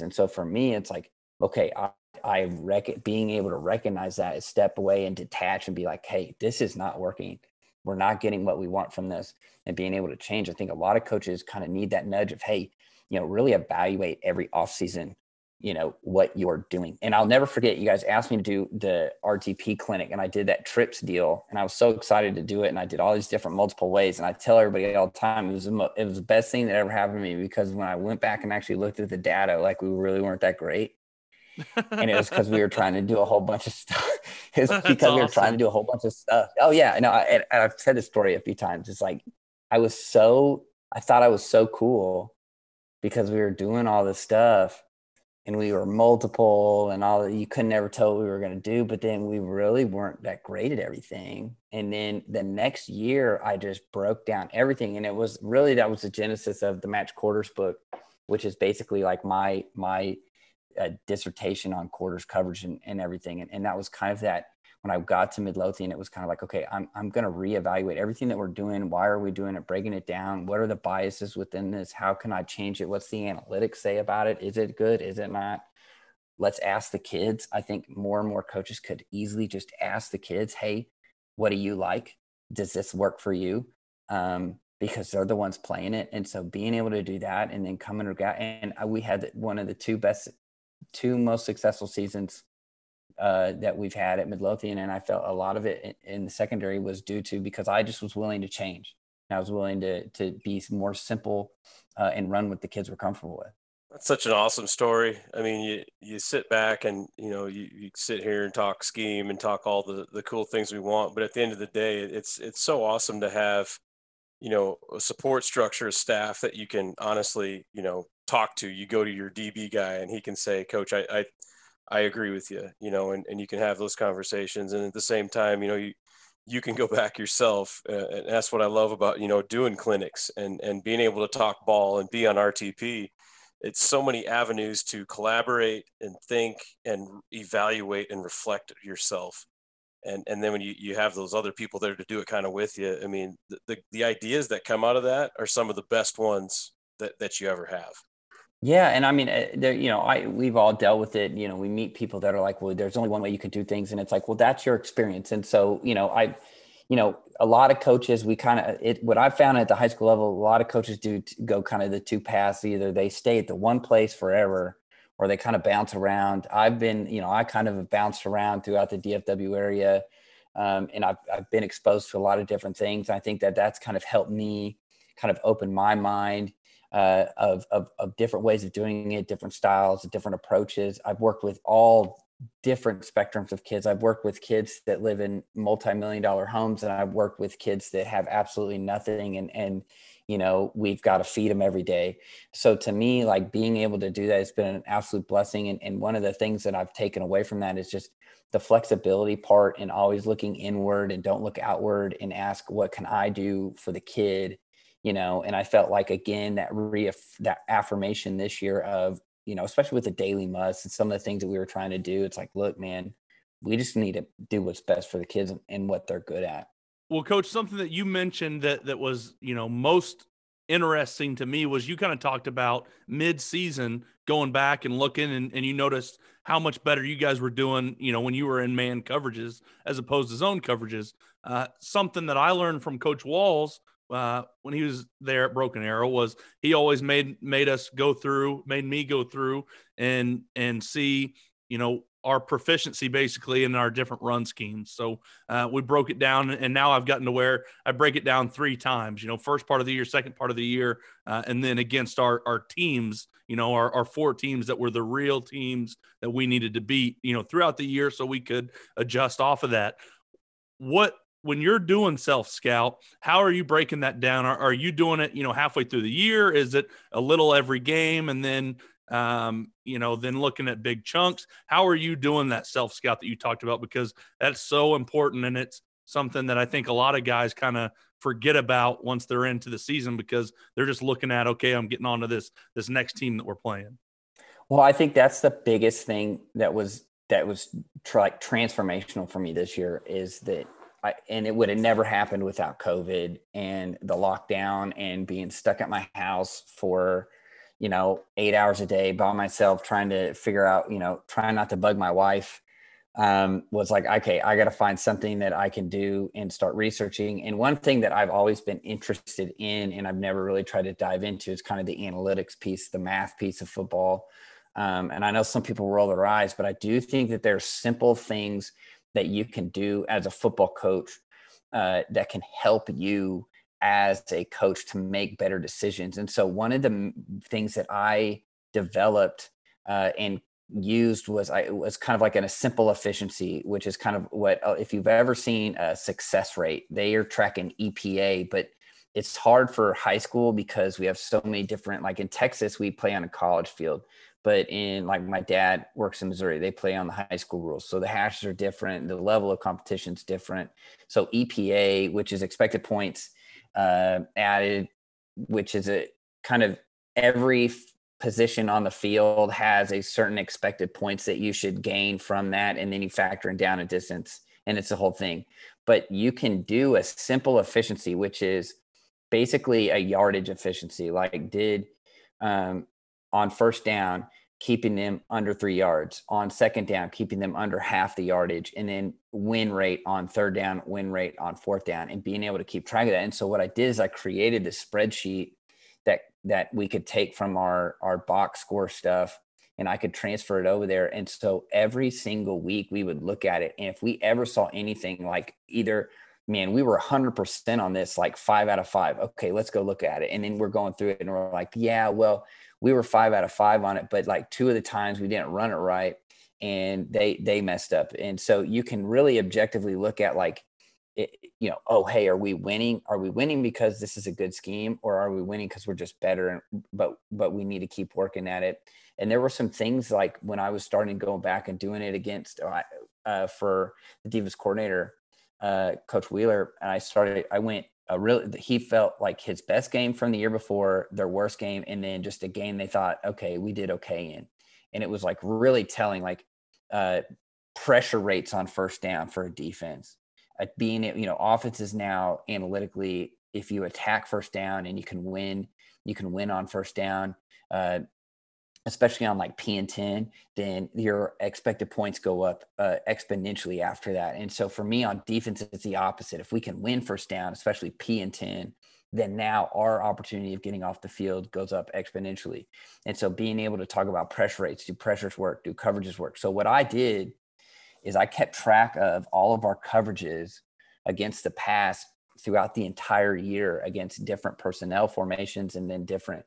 And so for me, it's like, okay, I, I rec- being able to recognize that, step away and detach and be like, hey, this is not working. We're not getting what we want from this, and being able to change. I think a lot of coaches kind of need that nudge of, hey, you know, really evaluate every off season, you know, what you're doing. And I'll never forget, you guys asked me to do the RTP clinic, and I did that trips deal, and I was so excited to do it, and I did all these different multiple ways. And I tell everybody all the time, it was it was the best thing that ever happened to me because when I went back and actually looked at the data, like we really weren't that great and it was because we were trying to do a whole bunch of stuff. It was because awesome. we were trying to do a whole bunch of stuff. Oh yeah, no, I, and I've said this story a few times. It's like I was so I thought I was so cool because we were doing all this stuff and we were multiple and all that you couldn't ever tell what we were going to do but then we really weren't that great at everything and then the next year i just broke down everything and it was really that was the genesis of the match quarters book which is basically like my my a dissertation on quarters coverage and, and everything. And, and that was kind of that when I got to Midlothian, it was kind of like, okay, I'm, I'm going to reevaluate everything that we're doing. Why are we doing it? Breaking it down. What are the biases within this? How can I change it? What's the analytics say about it? Is it good? Is it not? Let's ask the kids. I think more and more coaches could easily just ask the kids, hey, what do you like? Does this work for you? Um, because they're the ones playing it. And so being able to do that and then coming and we had one of the two best two most successful seasons uh, that we've had at Midlothian, and I felt a lot of it in, the secondary was due to because I just was willing to change. I was willing to to be more simple uh, and run what the kids were comfortable with. That's such an awesome story. I mean, you you sit back and you know you, you sit here and talk scheme and talk all the the cool things we want, but at the end of the day, it's it's so awesome to have you know a support structure, a staff that you can honestly you know talk to. You go to your DB guy and he can say, Coach, I I, I agree with you, you know, and, and you can have those conversations, and at the same time, you know, you you can go back yourself uh, and that's what i love about you know doing clinics and and being able to talk ball and be on rtp it's so many avenues to collaborate and think and evaluate and reflect yourself. And and then when you, you have those other people there to do it kind of with you i mean the, the, the ideas that come out of that are some of the best ones that, that you ever have yeah, and I mean, uh, there, you know, I we've all dealt with it. You know, we meet people that are like, "Well, there's only one way you can do things," and it's like, "Well, that's your experience." And so, you know, I, you know, a lot of coaches, we kind of it. What I've found at the high school level, a lot of coaches do go kind of the two paths. Either they stay at the one place forever, or they kind of bounce around. I've been, you know, I kind of bounced around throughout the DFW area, um, and I've I've been exposed to a lot of different things. I think that that's kind of helped me kind of open my mind uh, of, of, of different ways of doing it, different styles, different approaches. I've worked with all different spectrums of kids. I've worked with kids that live in multi-million dollar homes and I've worked with kids that have absolutely nothing and and you know, we've got to feed them every day. So to me, like being able to do that has been an absolute blessing. And, and one of the things that I've taken away from that is just the flexibility part and always looking inward and don't look outward and ask, what can I do for the kid? You know and i felt like again that re that affirmation this year of you know especially with the daily must and some of the things that we were trying to do it's like look man we just need to do what's best for the kids and what they're good at. Well coach something that you mentioned that that was you know most interesting to me was you kind of talked about mid-season going back and looking and, and you noticed how much better you guys were doing you know when you were in man coverages as opposed to zone coverages. Uh, something that i learned from coach walls uh, when he was there at Broken Arrow was he always made made us go through, made me go through and and see, you know, our proficiency basically in our different run schemes. So uh, we broke it down, and now I've gotten to where I break it down three times. You know, first part of the year, second part of the year, uh, and then against our our teams. You know, our, our four teams that were the real teams that we needed to beat. You know, throughout the year, so we could adjust off of that. What when you're doing self scout, how are you breaking that down? Are, are, you doing it, you know, halfway through the year? Is it a little every game and then, um, you know, then looking at big chunks? How are you doing that self scout that you talked about? Because that's so important and it's something that I think a lot of guys kind of forget about once they're into the season because they're just looking at, okay, I'm getting onto this this next team that we're playing. Well, I think that's the biggest thing that was that was like transformational for me this year is that I, and it would have never happened without COVID and the lockdown and being stuck at my house for, you know, eight hours a day by myself, trying to figure out, you know, trying not to bug my wife. Um, was like, okay, I got to find something that I can do and start researching. And one thing that I've always been interested in, and I've never really tried to dive into, is kind of the analytics piece, the math piece of football. Um, and I know some people roll their eyes, but I do think that there's simple things that you can do as a football coach uh, that can help you as a coach to make better decisions. And so one of the things that I developed uh, and used was I was kind of like in a simple efficiency, which is kind of what uh, if you've ever seen a success rate, they are tracking EPA, but it's hard for high school because we have so many different like in Texas we play on a college field but in like my dad works in Missouri, they play on the high school rules. So the hashes are different, the level of competition is different. So EPA, which is expected points uh, added, which is a kind of every position on the field has a certain expected points that you should gain from that, and then you factor in down a distance, and it's the whole thing. But you can do a simple efficiency, which is basically a yardage efficiency. Like did um, on first down, keeping them under three yards, on second down, keeping them under half the yardage, and then win rate on third down, win rate on fourth down, and being able to keep track of that. And so what I did is I created this spreadsheet that that we could take from our our box score stuff and I could transfer it over there. And so every single week we would look at it. And if we ever saw anything like either man, we were 100% on this, like five out of five. Okay, let's go look at it. And then we're going through it and we're like, yeah, well, we were five out of five on it, but like two of the times we didn't run it right and they they messed up. And so you can really objectively look at like, it, you know, oh, hey, are we winning? Are we winning because this is a good scheme or are we winning because we're just better? But, but we need to keep working at it. And there were some things like when I was starting going back and doing it against uh, uh for the Divas coordinator, uh, Coach Wheeler, and I started. I went a really. He felt like his best game from the year before, their worst game, and then just a game they thought, okay, we did okay in, and it was like really telling, like uh, pressure rates on first down for a defense. Uh, being it, you know, offenses now analytically, if you attack first down and you can win, you can win on first down. Uh, especially on like P and 10, then your expected points go up uh, exponentially after that. And so for me on defense, it's the opposite. If we can win first down, especially P and 10, then now our opportunity of getting off the field goes up exponentially. And so being able to talk about pressure rates, do pressures work, do coverages work? So what I did is I kept track of all of our coverages against the pass throughout the entire year against different personnel formations and then different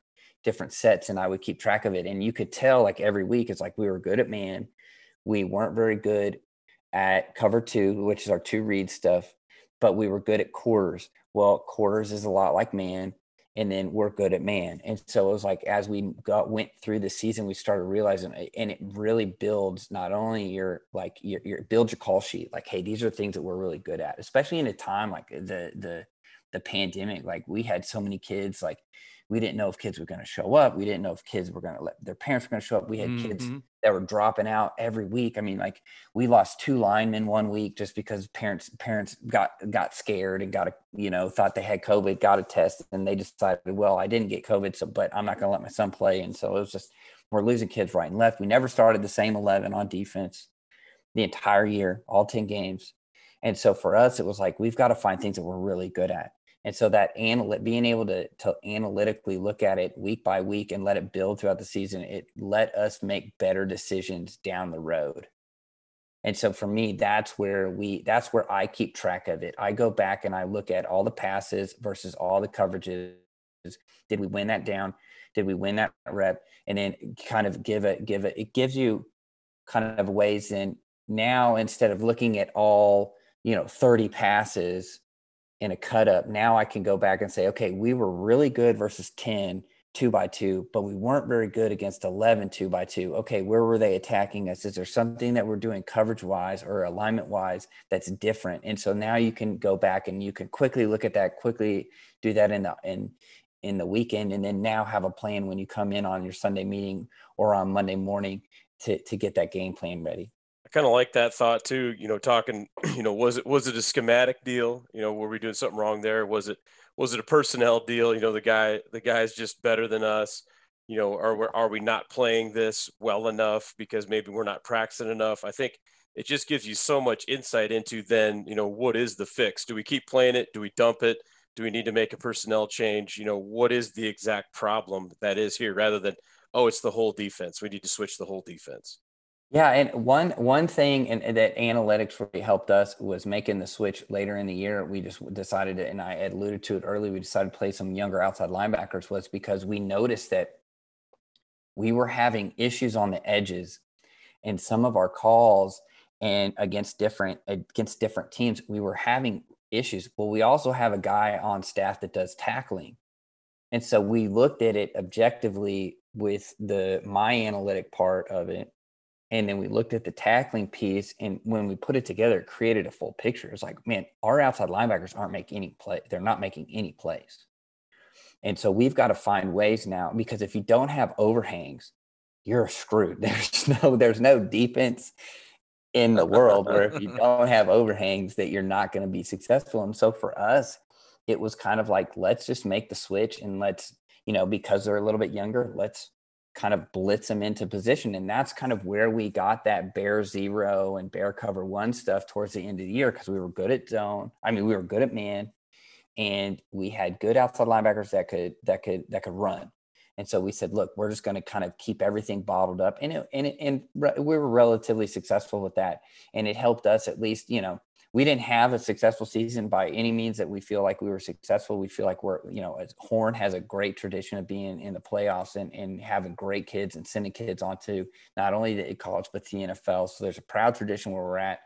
different sets and I would keep track of it. And you could tell like every week, it's like we were good at man. We weren't very good at cover two, which is our two read stuff, but we were good at quarters. Well, quarters is a lot like man, and then we're good at man. And so it was like as we got went through the season, we started realizing, and it really builds not only your like your, your build your call sheet, like hey, these are things that we're really good at, especially in a time like uh, the the the pandemic. Like we had so many kids like we didn't know if kids were going to show up. We didn't know if kids were going to let their parents were going to show up. We had mm-hmm. kids that were dropping out every week. I mean, like we lost two linemen one week just because parents parents got got scared and got a you know thought they had COVID, got a test, and they decided, well, I didn't get COVID, so but I'm not going to let my son play. And so it was just we're losing kids right and left. We never started the same eleven on defense the entire year, all ten games. And so for us, it was like we've got to find things that we're really good at and so that analytic, being able to, to analytically look at it week by week and let it build throughout the season, it let us make better decisions down the road. And so for me, that's where we, that's where I keep track of it. I go back and I look at all the passes versus all the coverages. Did we win that down? Did we win that rep? And then kind of give it, give it, it gives you kind of ways in now instead of looking at all, you know, 30 passes in a cut up, now I can go back and say, okay, we were really good versus 10 two by two, but we weren't very good against 11 two by two. Okay, where were they attacking us? Is there something that we're doing coverage wise or alignment wise that's different? And so now you can go back and you can quickly look at that, quickly do that in the in in the weekend, and then now have a plan when you come in on your Sunday meeting or on Monday morning to to get that game plan ready. I kind of like that thought too. You know, talking. You know, was it was it a schematic deal? You know, were we doing something wrong there? Was it was it a personnel deal? You know, the guy the guy's just better than us. You know, are we are we not playing this well enough because maybe we're not practicing enough? I think it just gives you so much insight into then you know what is the fix? Do we keep playing it? Do we dump it? Do we need to make a personnel change? You know, what is the exact problem that is here rather than oh it's the whole defense. We need to switch the whole defense. Yeah, and one one thing and, that analytics really helped us was making the switch later in the year. We just decided to, and I alluded to it early. We decided to play some younger outside linebackers was because we noticed that we were having issues on the edges, and some of our calls and against different against different teams, we were having issues. Well, we also have a guy on staff that does tackling, and so we looked at it objectively with the my analytic part of it and then we looked at the tackling piece, and when we put it together, it created a full picture. It's like, man, our outside linebackers aren't making any play. They're not making any plays. And so we've got to find ways now because if you don't have overhangs, you're screwed. There's no there's no defense in the world where if you don't have overhangs that you're not going to be successful. And so for us, it was kind of like let's just make the switch and let's, you know, because they're a little bit younger, let's kind of blitz them into position. And that's kind of where we got that bear zero and bear cover one stuff towards the end of the year because we were good at zone. I mean, we were good at man and we had good outside linebackers that could that could that could run. And so we said, look, we're just going to kind of keep everything bottled up. And it, and it, and we were relatively successful with that. And it helped us at least, you know, we didn't have a successful season by any means that we feel like we were successful. We feel like we're, you know, Horn has a great tradition of being in the playoffs and, and having great kids and sending kids onto not only the college, but the NFL. So there's a proud tradition where we're at.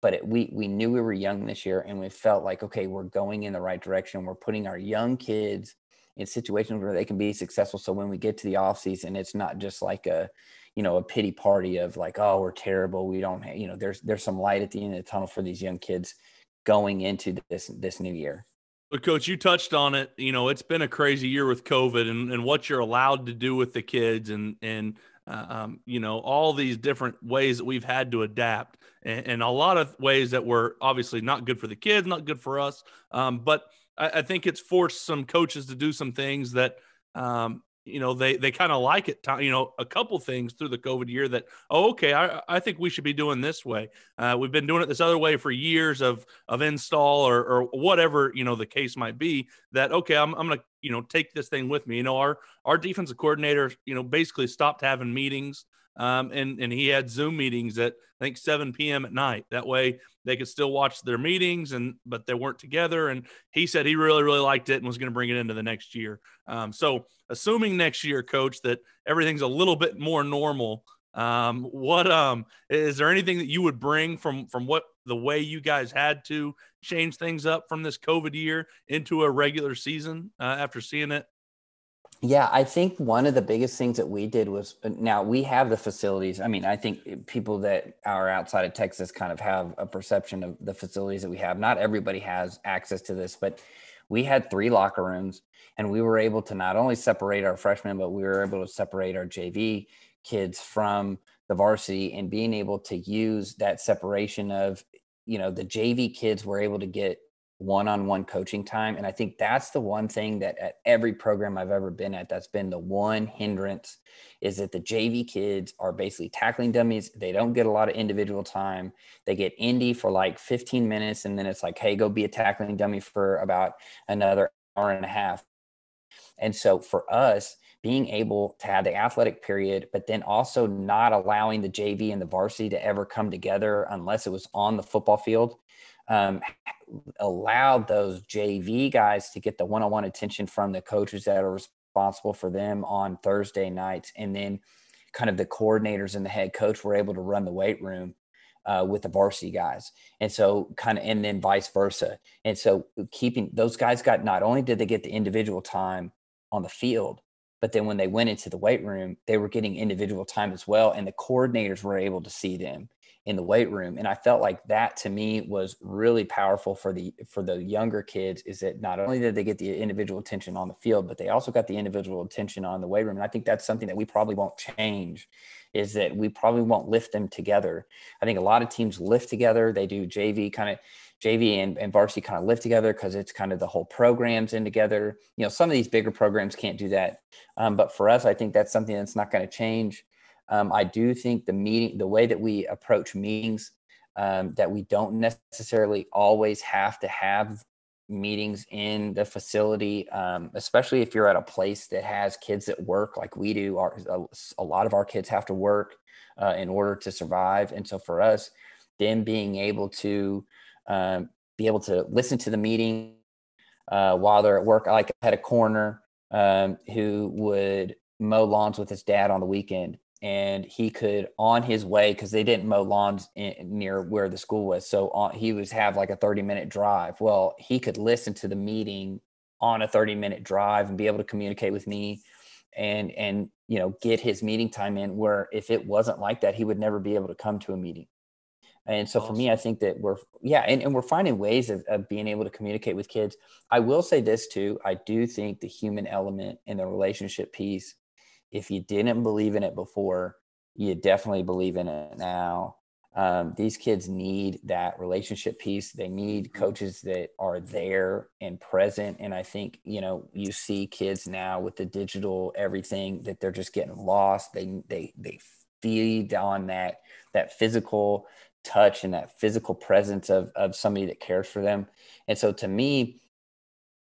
But it, we, we knew we were young this year and we felt like, okay, we're going in the right direction. We're putting our young kids in situations where they can be successful. So when we get to the off season, it's not just like a, you know a pity party of like oh we're terrible. We don't you know there's there's some light at the end of the tunnel for these young kids going into this this new year. But coach you touched on it. You know it's been a crazy year with covid and, and what you're allowed to do with the kids and and uh, um, you know all these different ways that we've had to adapt and, and, a lot of ways that were obviously not good for the kids not good for us. Um, but I, I, think it's forced some coaches to do some things that um, you know they they kind of like it you know a couple things through the covid year that oh okay i, I think we should be doing this way. Uh, we've been doing it this other way for years of of install or, or whatever you know the case might be that okay i'm, I'm gonna you know take this thing with me. You know our our defensive coordinator you know basically stopped having meetings um, and and he had Zoom meetings at I think 7 p.m. at night. That way they could still watch their meetings, and but they weren't together. And he said he really really liked it and was going to bring it into the next year. Um, so assuming next year, coach, that everything's a little bit more normal. Um, what um is there anything that you would bring from from what the way you guys had to change things up from this COVID year into a regular season uh, after seeing it yeah, I think one of the biggest things that we did was uh, now we have the facilities. I mean, I think people that are outside of Texas kind of have a perception of the facilities that we have. Not everybody has access to this, but we had three locker rooms and we were able to not only separate our freshmen, but we were able to separate our JV kids from the varsity and being able to use that separation of, you know, the JV kids were able to get one-on-one coaching time and i think that's the one thing that at every program i've ever been at that's been the one hindrance is that the jv kids are basically tackling dummies. They don't get a lot of individual time. They get indy for like 15 minutes and then it's like hey go be a tackling dummy for about another hour and a half. And so for us being able to have the athletic period, but then also not allowing the JV and the varsity to ever come together unless it was on the football field um, allowed those JV guys to get the one on one attention from the coaches that are responsible for them on Thursday nights. And then kind of the coordinators and the head coach were able to run the weight room. Uh, with the varsity guys. And so, kind of, and then vice versa. And so, keeping those guys got not only did they get the individual time on the field, but then when they went into the weight room, they were getting individual time as well. And the coordinators were able to see them in the weight room and i felt like that to me was really powerful for the for the younger kids is that not only did they get the individual attention on the field but they also got the individual attention on the weight room and i think that's something that we probably won't change is that we probably won't lift them together i think a lot of teams lift together they do jv kind of JV and, and varsity kind of live together because it's kind of the whole programs in together. You know, some of these bigger programs can't do that. Um, but for us, I think that's something that's not going to change. Um, I do think the meeting, the way that we approach meetings, um, that we don't necessarily always have to have meetings in the facility, um, especially if you're at a place that has kids that work like we do. Our, a, lot of our kids have to work uh, in order to survive. And so for us, then being able to um, be able to listen to the meeting uh, while they're at work, like I had a corner um, who would mow lawns with his dad on the weekend and he could on his way because they didn't mow lawns in, near where the school was so on, he was have like a 30 minute drive. Well he could listen to the meeting on a 30 minute drive and be able to communicate with me and and you know get his meeting time in where if it wasn't like that he would never be able to come to a meeting. And so awesome. for me i think that we're yeah and, and we're finding ways of, of being able to communicate with kids. I will say this too i do think the human element and the relationship piece if you didn't believe in it before, you definitely believe in it now. Um, these kids need that relationship piece. They need mm-hmm. coaches that are there and present. And I think, you know, you see kids now with the digital everything that they're just getting lost. They, they, they feed on that, that physical touch and that physical presence of, of somebody that cares for them. And so to me,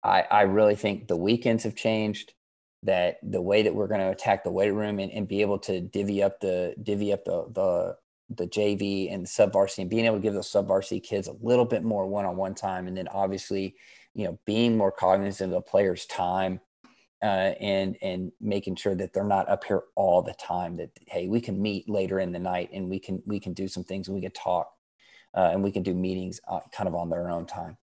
I, I really think the weekends have changed that the way that we're going to attack the weight room and, and be able to divvy up the divvy up the, the the JV and sub varsity and being able to give those sub varsity kids a little bit more one on one time. And then obviously, you know, being more cognizant of the player's time uh, and and making sure that they're not up here all the time. That hey, we can meet later in the night and we can we can do some things and we can talk uh, and we can do meetings uh, kind of on their own time.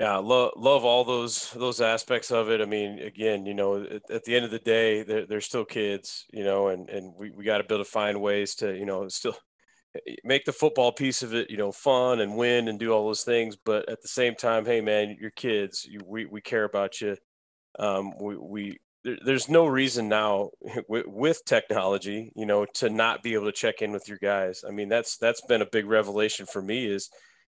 Yeah, love love all those those aspects of it. I mean, again, you know, at, at the end of the day, they're, they're still kids, you know, and and we, we got to be able to find ways to, you know, still make the football piece of it, you know, fun and win and do all those things. But at the same time, hey man, your kids, you, we we care about you. Um, we we there, there's no reason now with, with technology, you know, to not be able to check in with your guys. I mean, that's that's been a big revelation for me is,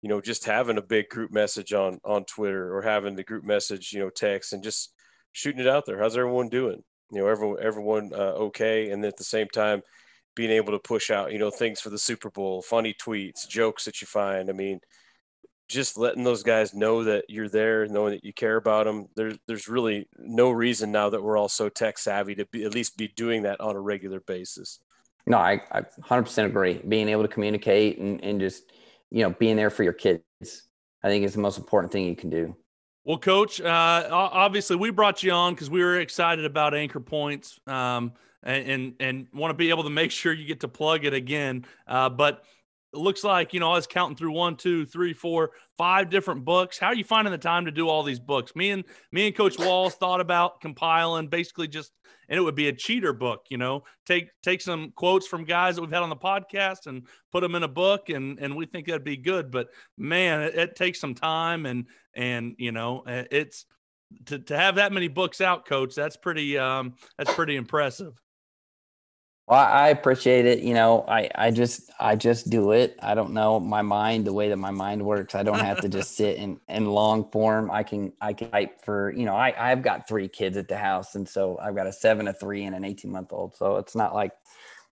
you know, just having a big group message on on Twitter or having the group message, you know, text and just shooting it out there. How's everyone doing? You know, everyone everyone uh, okay, and at the same time being able to push out, you know, things for the Super Bowl, funny tweets, jokes that you find. I mean, just letting those guys know that you're there, knowing that you care about them. There's there's really no reason now that we're all so tech savvy to be at least be doing that on a regular basis. No, I, I 100% agree. Being able to communicate and, and just, you know, being there for your kids, I think is the most important thing you can do. Well, Coach, uh, obviously we brought you on because we were excited about Anchor Points. Um, and and, and want to be able to make sure you get to plug it again. Uh, but it looks like you know I was counting through one, two, three, four, five different books. How are you finding the time to do all these books? Me and me and Coach Walls thought about compiling basically just, and it would be a cheater book. You know, take take some quotes from guys that we've had on the podcast and put them in a book, and and we think that'd be good. But man, it, it takes some time, and and you know, it's to to have that many books out, Coach. That's pretty um that's pretty impressive. Well, I appreciate it. You know, I, I just I just do it. I don't know my mind the way that my mind works. I don't have to just sit in, in long form. I can I can type for you know I I've got three kids at the house, and so I've got a seven, a three, and an eighteen month old. So it's not like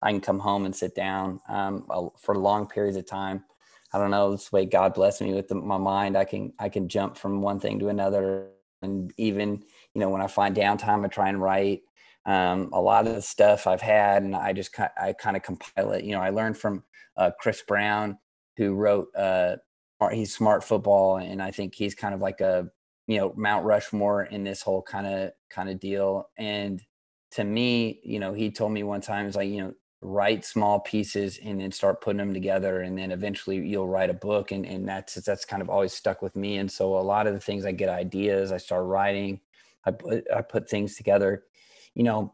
I can come home and sit down um, for long periods of time. I don't know. This way God bless me with the, my mind. I can I can jump from one thing to another, and even you know when I find downtime, I try and write um, a lot of the stuff I've had, and I just I kind of compile it. You know, I learned from uh, Chris Brown, who wrote uh, he's smart football, and I think he's kind of like a you know Mount Rushmore in this whole kind of kind of deal. And to me, you know, he told me one time, he's like, you know, write small pieces and then start putting them together, and then eventually you'll write a book. And and that's that's kind of always stuck with me. And so a lot of the things I get ideas, I start writing. I put I put things together you know,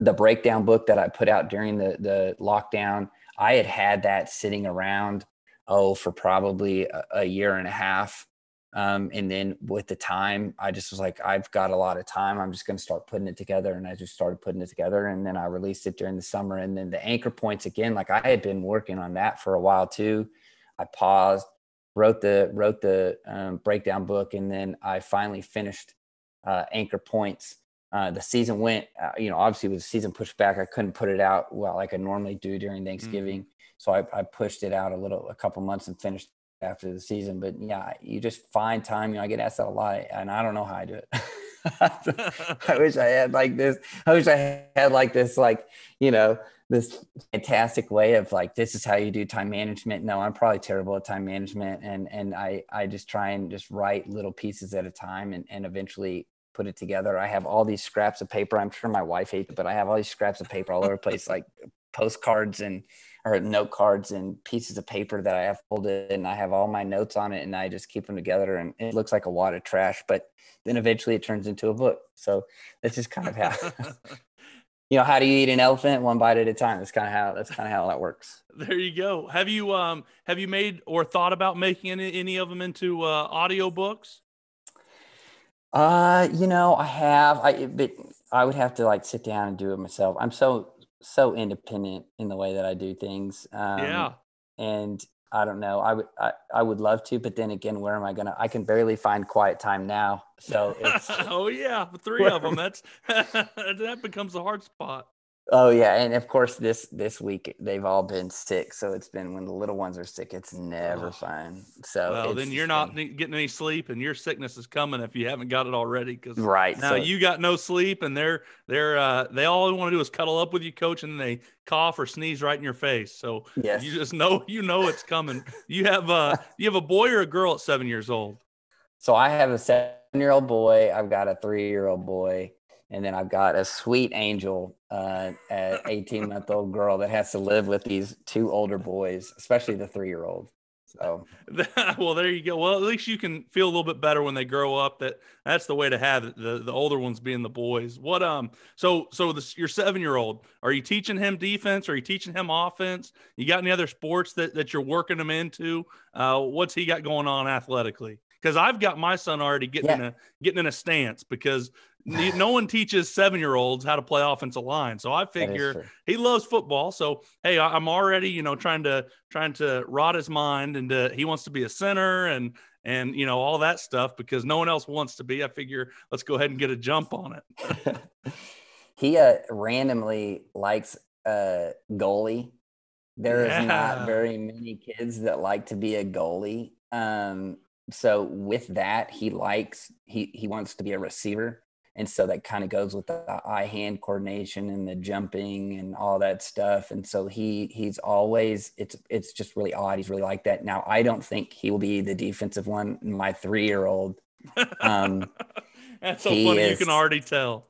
the breakdown book that I put out during the the lockdown, I had had that sitting around oh for probably a, a year and a half. Um, and then with the time, I just was like, I've got a lot of time. I'm just going to start putting it together. And I just started putting it together. And then I released it during the summer. And then the anchor points again, like I had been working on that for a while too. I paused, wrote the wrote the um, breakdown book, and then I finally finished uh, anchor points uh, the season went, uh, you know, obviously with the season pushed back, I couldn't put it out well like I normally do during Thanksgiving. Mm-hmm. So I, I, pushed it out a little, a couple months and finished after the season. But yeah, you just find time. You know, I get asked that a lot, and I don't know how I do it. I wish I had like this. I wish I had like this, like you know, this fantastic way of like this is how you do time management. No, I'm probably terrible at time management, and and I I just try and just write little pieces at a time, and and eventually put it together. I have all these scraps of paper. I'm sure my wife hates it, but I have all these scraps of paper all over the place, like postcards and or note cards and pieces of paper that I have folded and I have all my notes on it and I just keep them together and it looks like a wad of trash, but then eventually it turns into a book. So that's just kind of how you know, how do you eat an elephant one bite at a time? That's kind of how that's kind of how that works. There you go. Have you um have you made or thought about making any, any of them into uh, audio books? Uh, you know, I have. I but I would have to like sit down and do it myself. I'm so so independent in the way that I do things. Um, yeah. And I don't know. I would I, I would love to, but then again, where am I gonna? I can barely find quiet time now. So it's, oh yeah, three of them. That's that becomes a hard spot. Oh yeah, and of course this this week they've all been sick, so it's been when the little ones are sick, it's never Oh. fun. So Well, then you're not getting any sleep, and your sickness is coming if you haven't got it already. Because right. now so you got no sleep, and they're they're uh, they all want to do is cuddle up with you, coach, and they cough or sneeze right in your face. So yes, you just know you know it's coming. You have uh you have a boy or a girl at seven years old. so I have a seven year old boy, I've got a three year old boy, and then I've got a sweet angel, uh, an eighteen month old girl that has to live with these two older boys, especially the three year old. So well, there you go. Well, at least you can feel a little bit better when they grow up. That that's the way to have it. The the older ones being the boys. What um so so this your seven year old are you teaching him defense? Are you teaching him offense? You got any other sports that that you're working him into? Uh, what's he got going on athletically? Because I've got my son already getting in a getting in a stance because no one teaches seven year olds how to play offensive line. So I figure he loves football. So hey, I- I'm already you know trying to trying to rot his mind and uh, he wants to be a center and and you know all that stuff because no one else wants to be. I figure let's go ahead and get a jump on it. he uh, randomly likes uh, goalie. There is Yeah. not very many kids that like to be a goalie. Um, so with that, he likes he he wants to be a receiver, and so that kind of goes with the eye hand coordination and the jumping and all that stuff. And so he he's always it's it's just really odd. He's really like that. Now I don't think he will be the defensive one. My three year old Um, That's so funny. You can already tell.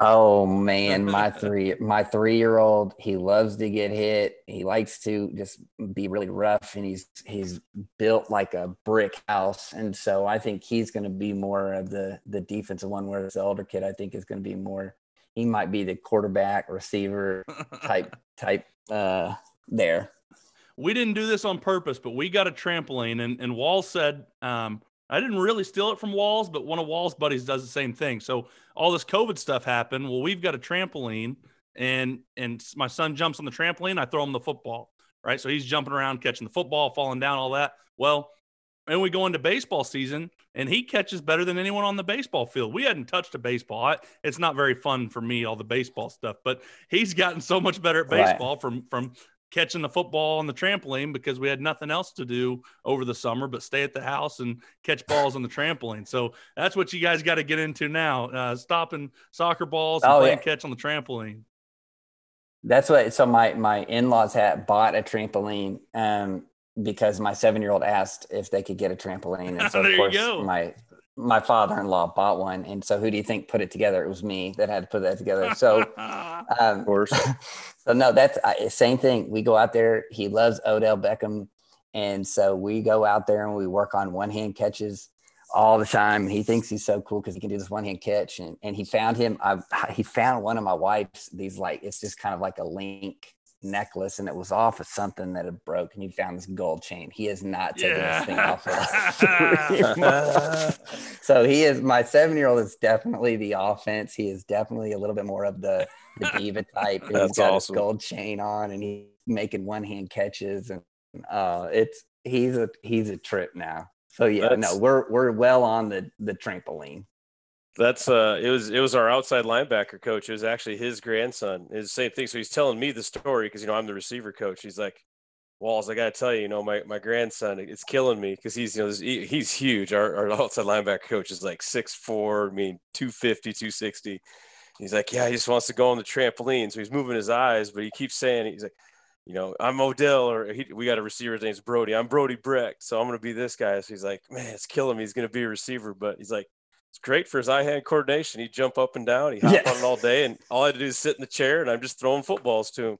Oh man, my three my three year old, he loves to get hit. He likes to just be really rough and he's he's built like a brick house. And so I think he's gonna be more of the the defensive one, whereas the older kid I think is gonna be more he might be the quarterback receiver type type uh there. we didn't do this on purpose, but we got a trampoline, and and Walls said, um, I didn't really steal it from Walls, but one of Walls' buddies does the same thing. So all this COVID stuff happened. Well, we've got a trampoline, and and my son jumps on the trampoline. I throw him the football, right? So he's jumping around, catching the football, falling down, all that. Well, and we go into baseball season, and he catches better than anyone on the baseball field. We hadn't touched a baseball. I, it's not very fun for me, all the baseball stuff, but he's gotten so much better at Right. baseball from from catching the football on the trampoline because we had nothing else to do over the summer but stay at the house and catch balls on the trampoline. So that's what you guys got to get into now. Uh, stopping soccer balls and Oh, playing yeah. catch on the trampoline. That's what. So my my in laws had bought a trampoline um, because my seven year old asked if they could get a trampoline, and so of course my my father in law bought one. And so who do you think put it together? It was me that had to put that together. So um, Of course. so no, that's uh, same thing. We go out there. He loves Odell Beckham, and so we go out there and we work on one hand catches all the time. He thinks he's so cool because he can do this one hand catch, and and he found him. I he found one of my wife's these like it's just kind of like a link necklace, and it was off of something that had broke, and he found this gold chain. He has not taken this thing off. For like three so he is my seven year old is definitely the offense. He is definitely a little bit more of the the diva type. That's he's got awesome. his gold chain on and he's making one hand catches and uh it's he's a he's a trip now. So yeah, That's- no, we're we're well on the the trampoline. That's uh it was it was our outside linebacker coach. It was actually his grandson. The same thing. So he's telling me the story because you know I'm the receiver coach. He's like, Walls, I gotta tell you, you know, my, my grandson, it's killing me because he's you know he- he's huge. Our, our outside linebacker coach is like 6'4, I mean 250, 260. He's like, Yeah, he just wants to go on the trampoline. So he's moving his eyes, but he keeps saying he's like, you know, I'm Odell, or he, we got a receiver. His name's Brody. I'm Brody Brecht, so I'm gonna be this guy. So he's like, man, it's killing me. He's gonna be a receiver, but he's like, it's great for his eye-hand coordination. He'd jump up and down. He hop Yeah. on it all day, and all I had to do is sit in the chair, and I'm just throwing footballs to him.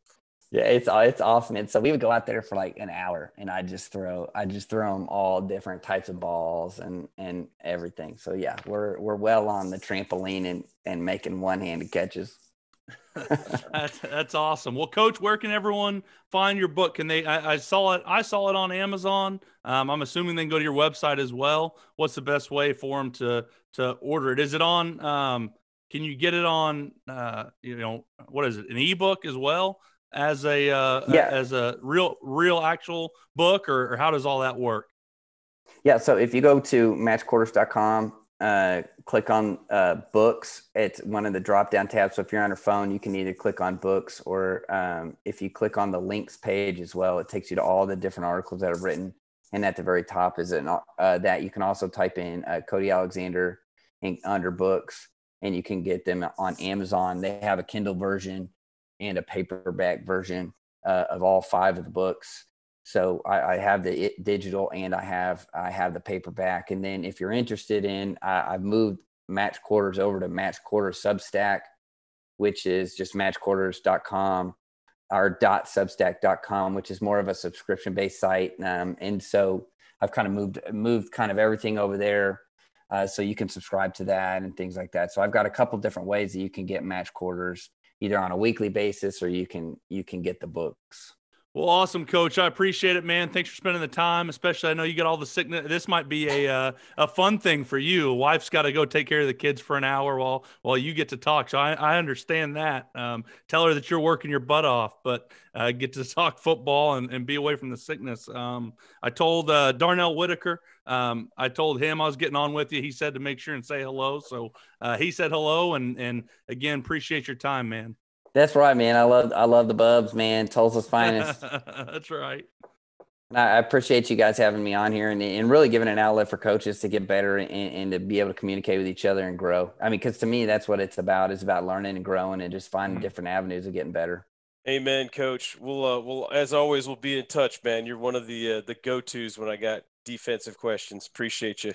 Yeah, it's it's awesome. And so we would go out there for like an hour and I just throw I just throw them all different types of balls and and everything. So yeah, we're we're well on the trampoline and and making one handed catches. That's that's awesome. Well, Coach, where can everyone find your book? Can they? I, I saw it. I saw it on Amazon. Um, I'm assuming they can go to your website as well. What's the best way for them to to order it? Is it on? Um, can you get it on? Uh, you know, what is it? An ebook as well as a uh, Yeah. as a real real actual book, or, or how does all that work? Yeah, so if you go to matchquarters.com uh, click on uh, books. It's one of the drop down tabs. So if you're on your phone, you can either click on books or um, if you click on the links page as well, it takes you to all the different articles that are written. And at the very top is an, uh, that you can also type in uh, Cody Alexander under books and you can get them on Amazon. They have a Kindle version and a paperback version uh, of all five of the books. So I, I have the digital and I have I have the paperback. And then if you're interested in, I, I've moved match quarters over to match quarters Substack, which is just matchquarters.com or dot substack.com, which is more of a subscription based site. Um, and so I've kind of moved moved kind of everything over there. Uh, so you can subscribe to that and things like that. So I've got a couple different ways that you can get match quarters either on a weekly basis or you can you can get the books. Well, awesome, Coach. I appreciate it, man. Thanks for spending the time. Especially, I know you got all the sickness. This might be a uh, a fun thing for you. Wife's got to go take care of the kids for an hour while while you get to talk. So I, I understand that. Um, tell her that you're working your butt off, but uh, get to talk football and, and be away from the sickness. Um, I told uh, Darnell Whitaker. Um, I told him I was getting on with you. He said to make sure and say hello. So uh, he said hello, and and again appreciate your time, man. That's right, man. I love I love the Bubs, man. Tulsa's finest. That's right. I appreciate you guys having me on here and, and really giving an outlet for coaches to get better and, and to be able to communicate with each other and grow. I mean, because to me, that's what it's about. It's about learning and growing and just finding mm-hmm. different avenues of getting better. Amen, Coach. We'll, uh, we'll as always, we'll be in touch, man. You're one of the uh, the go tos when I got defensive questions. Appreciate you.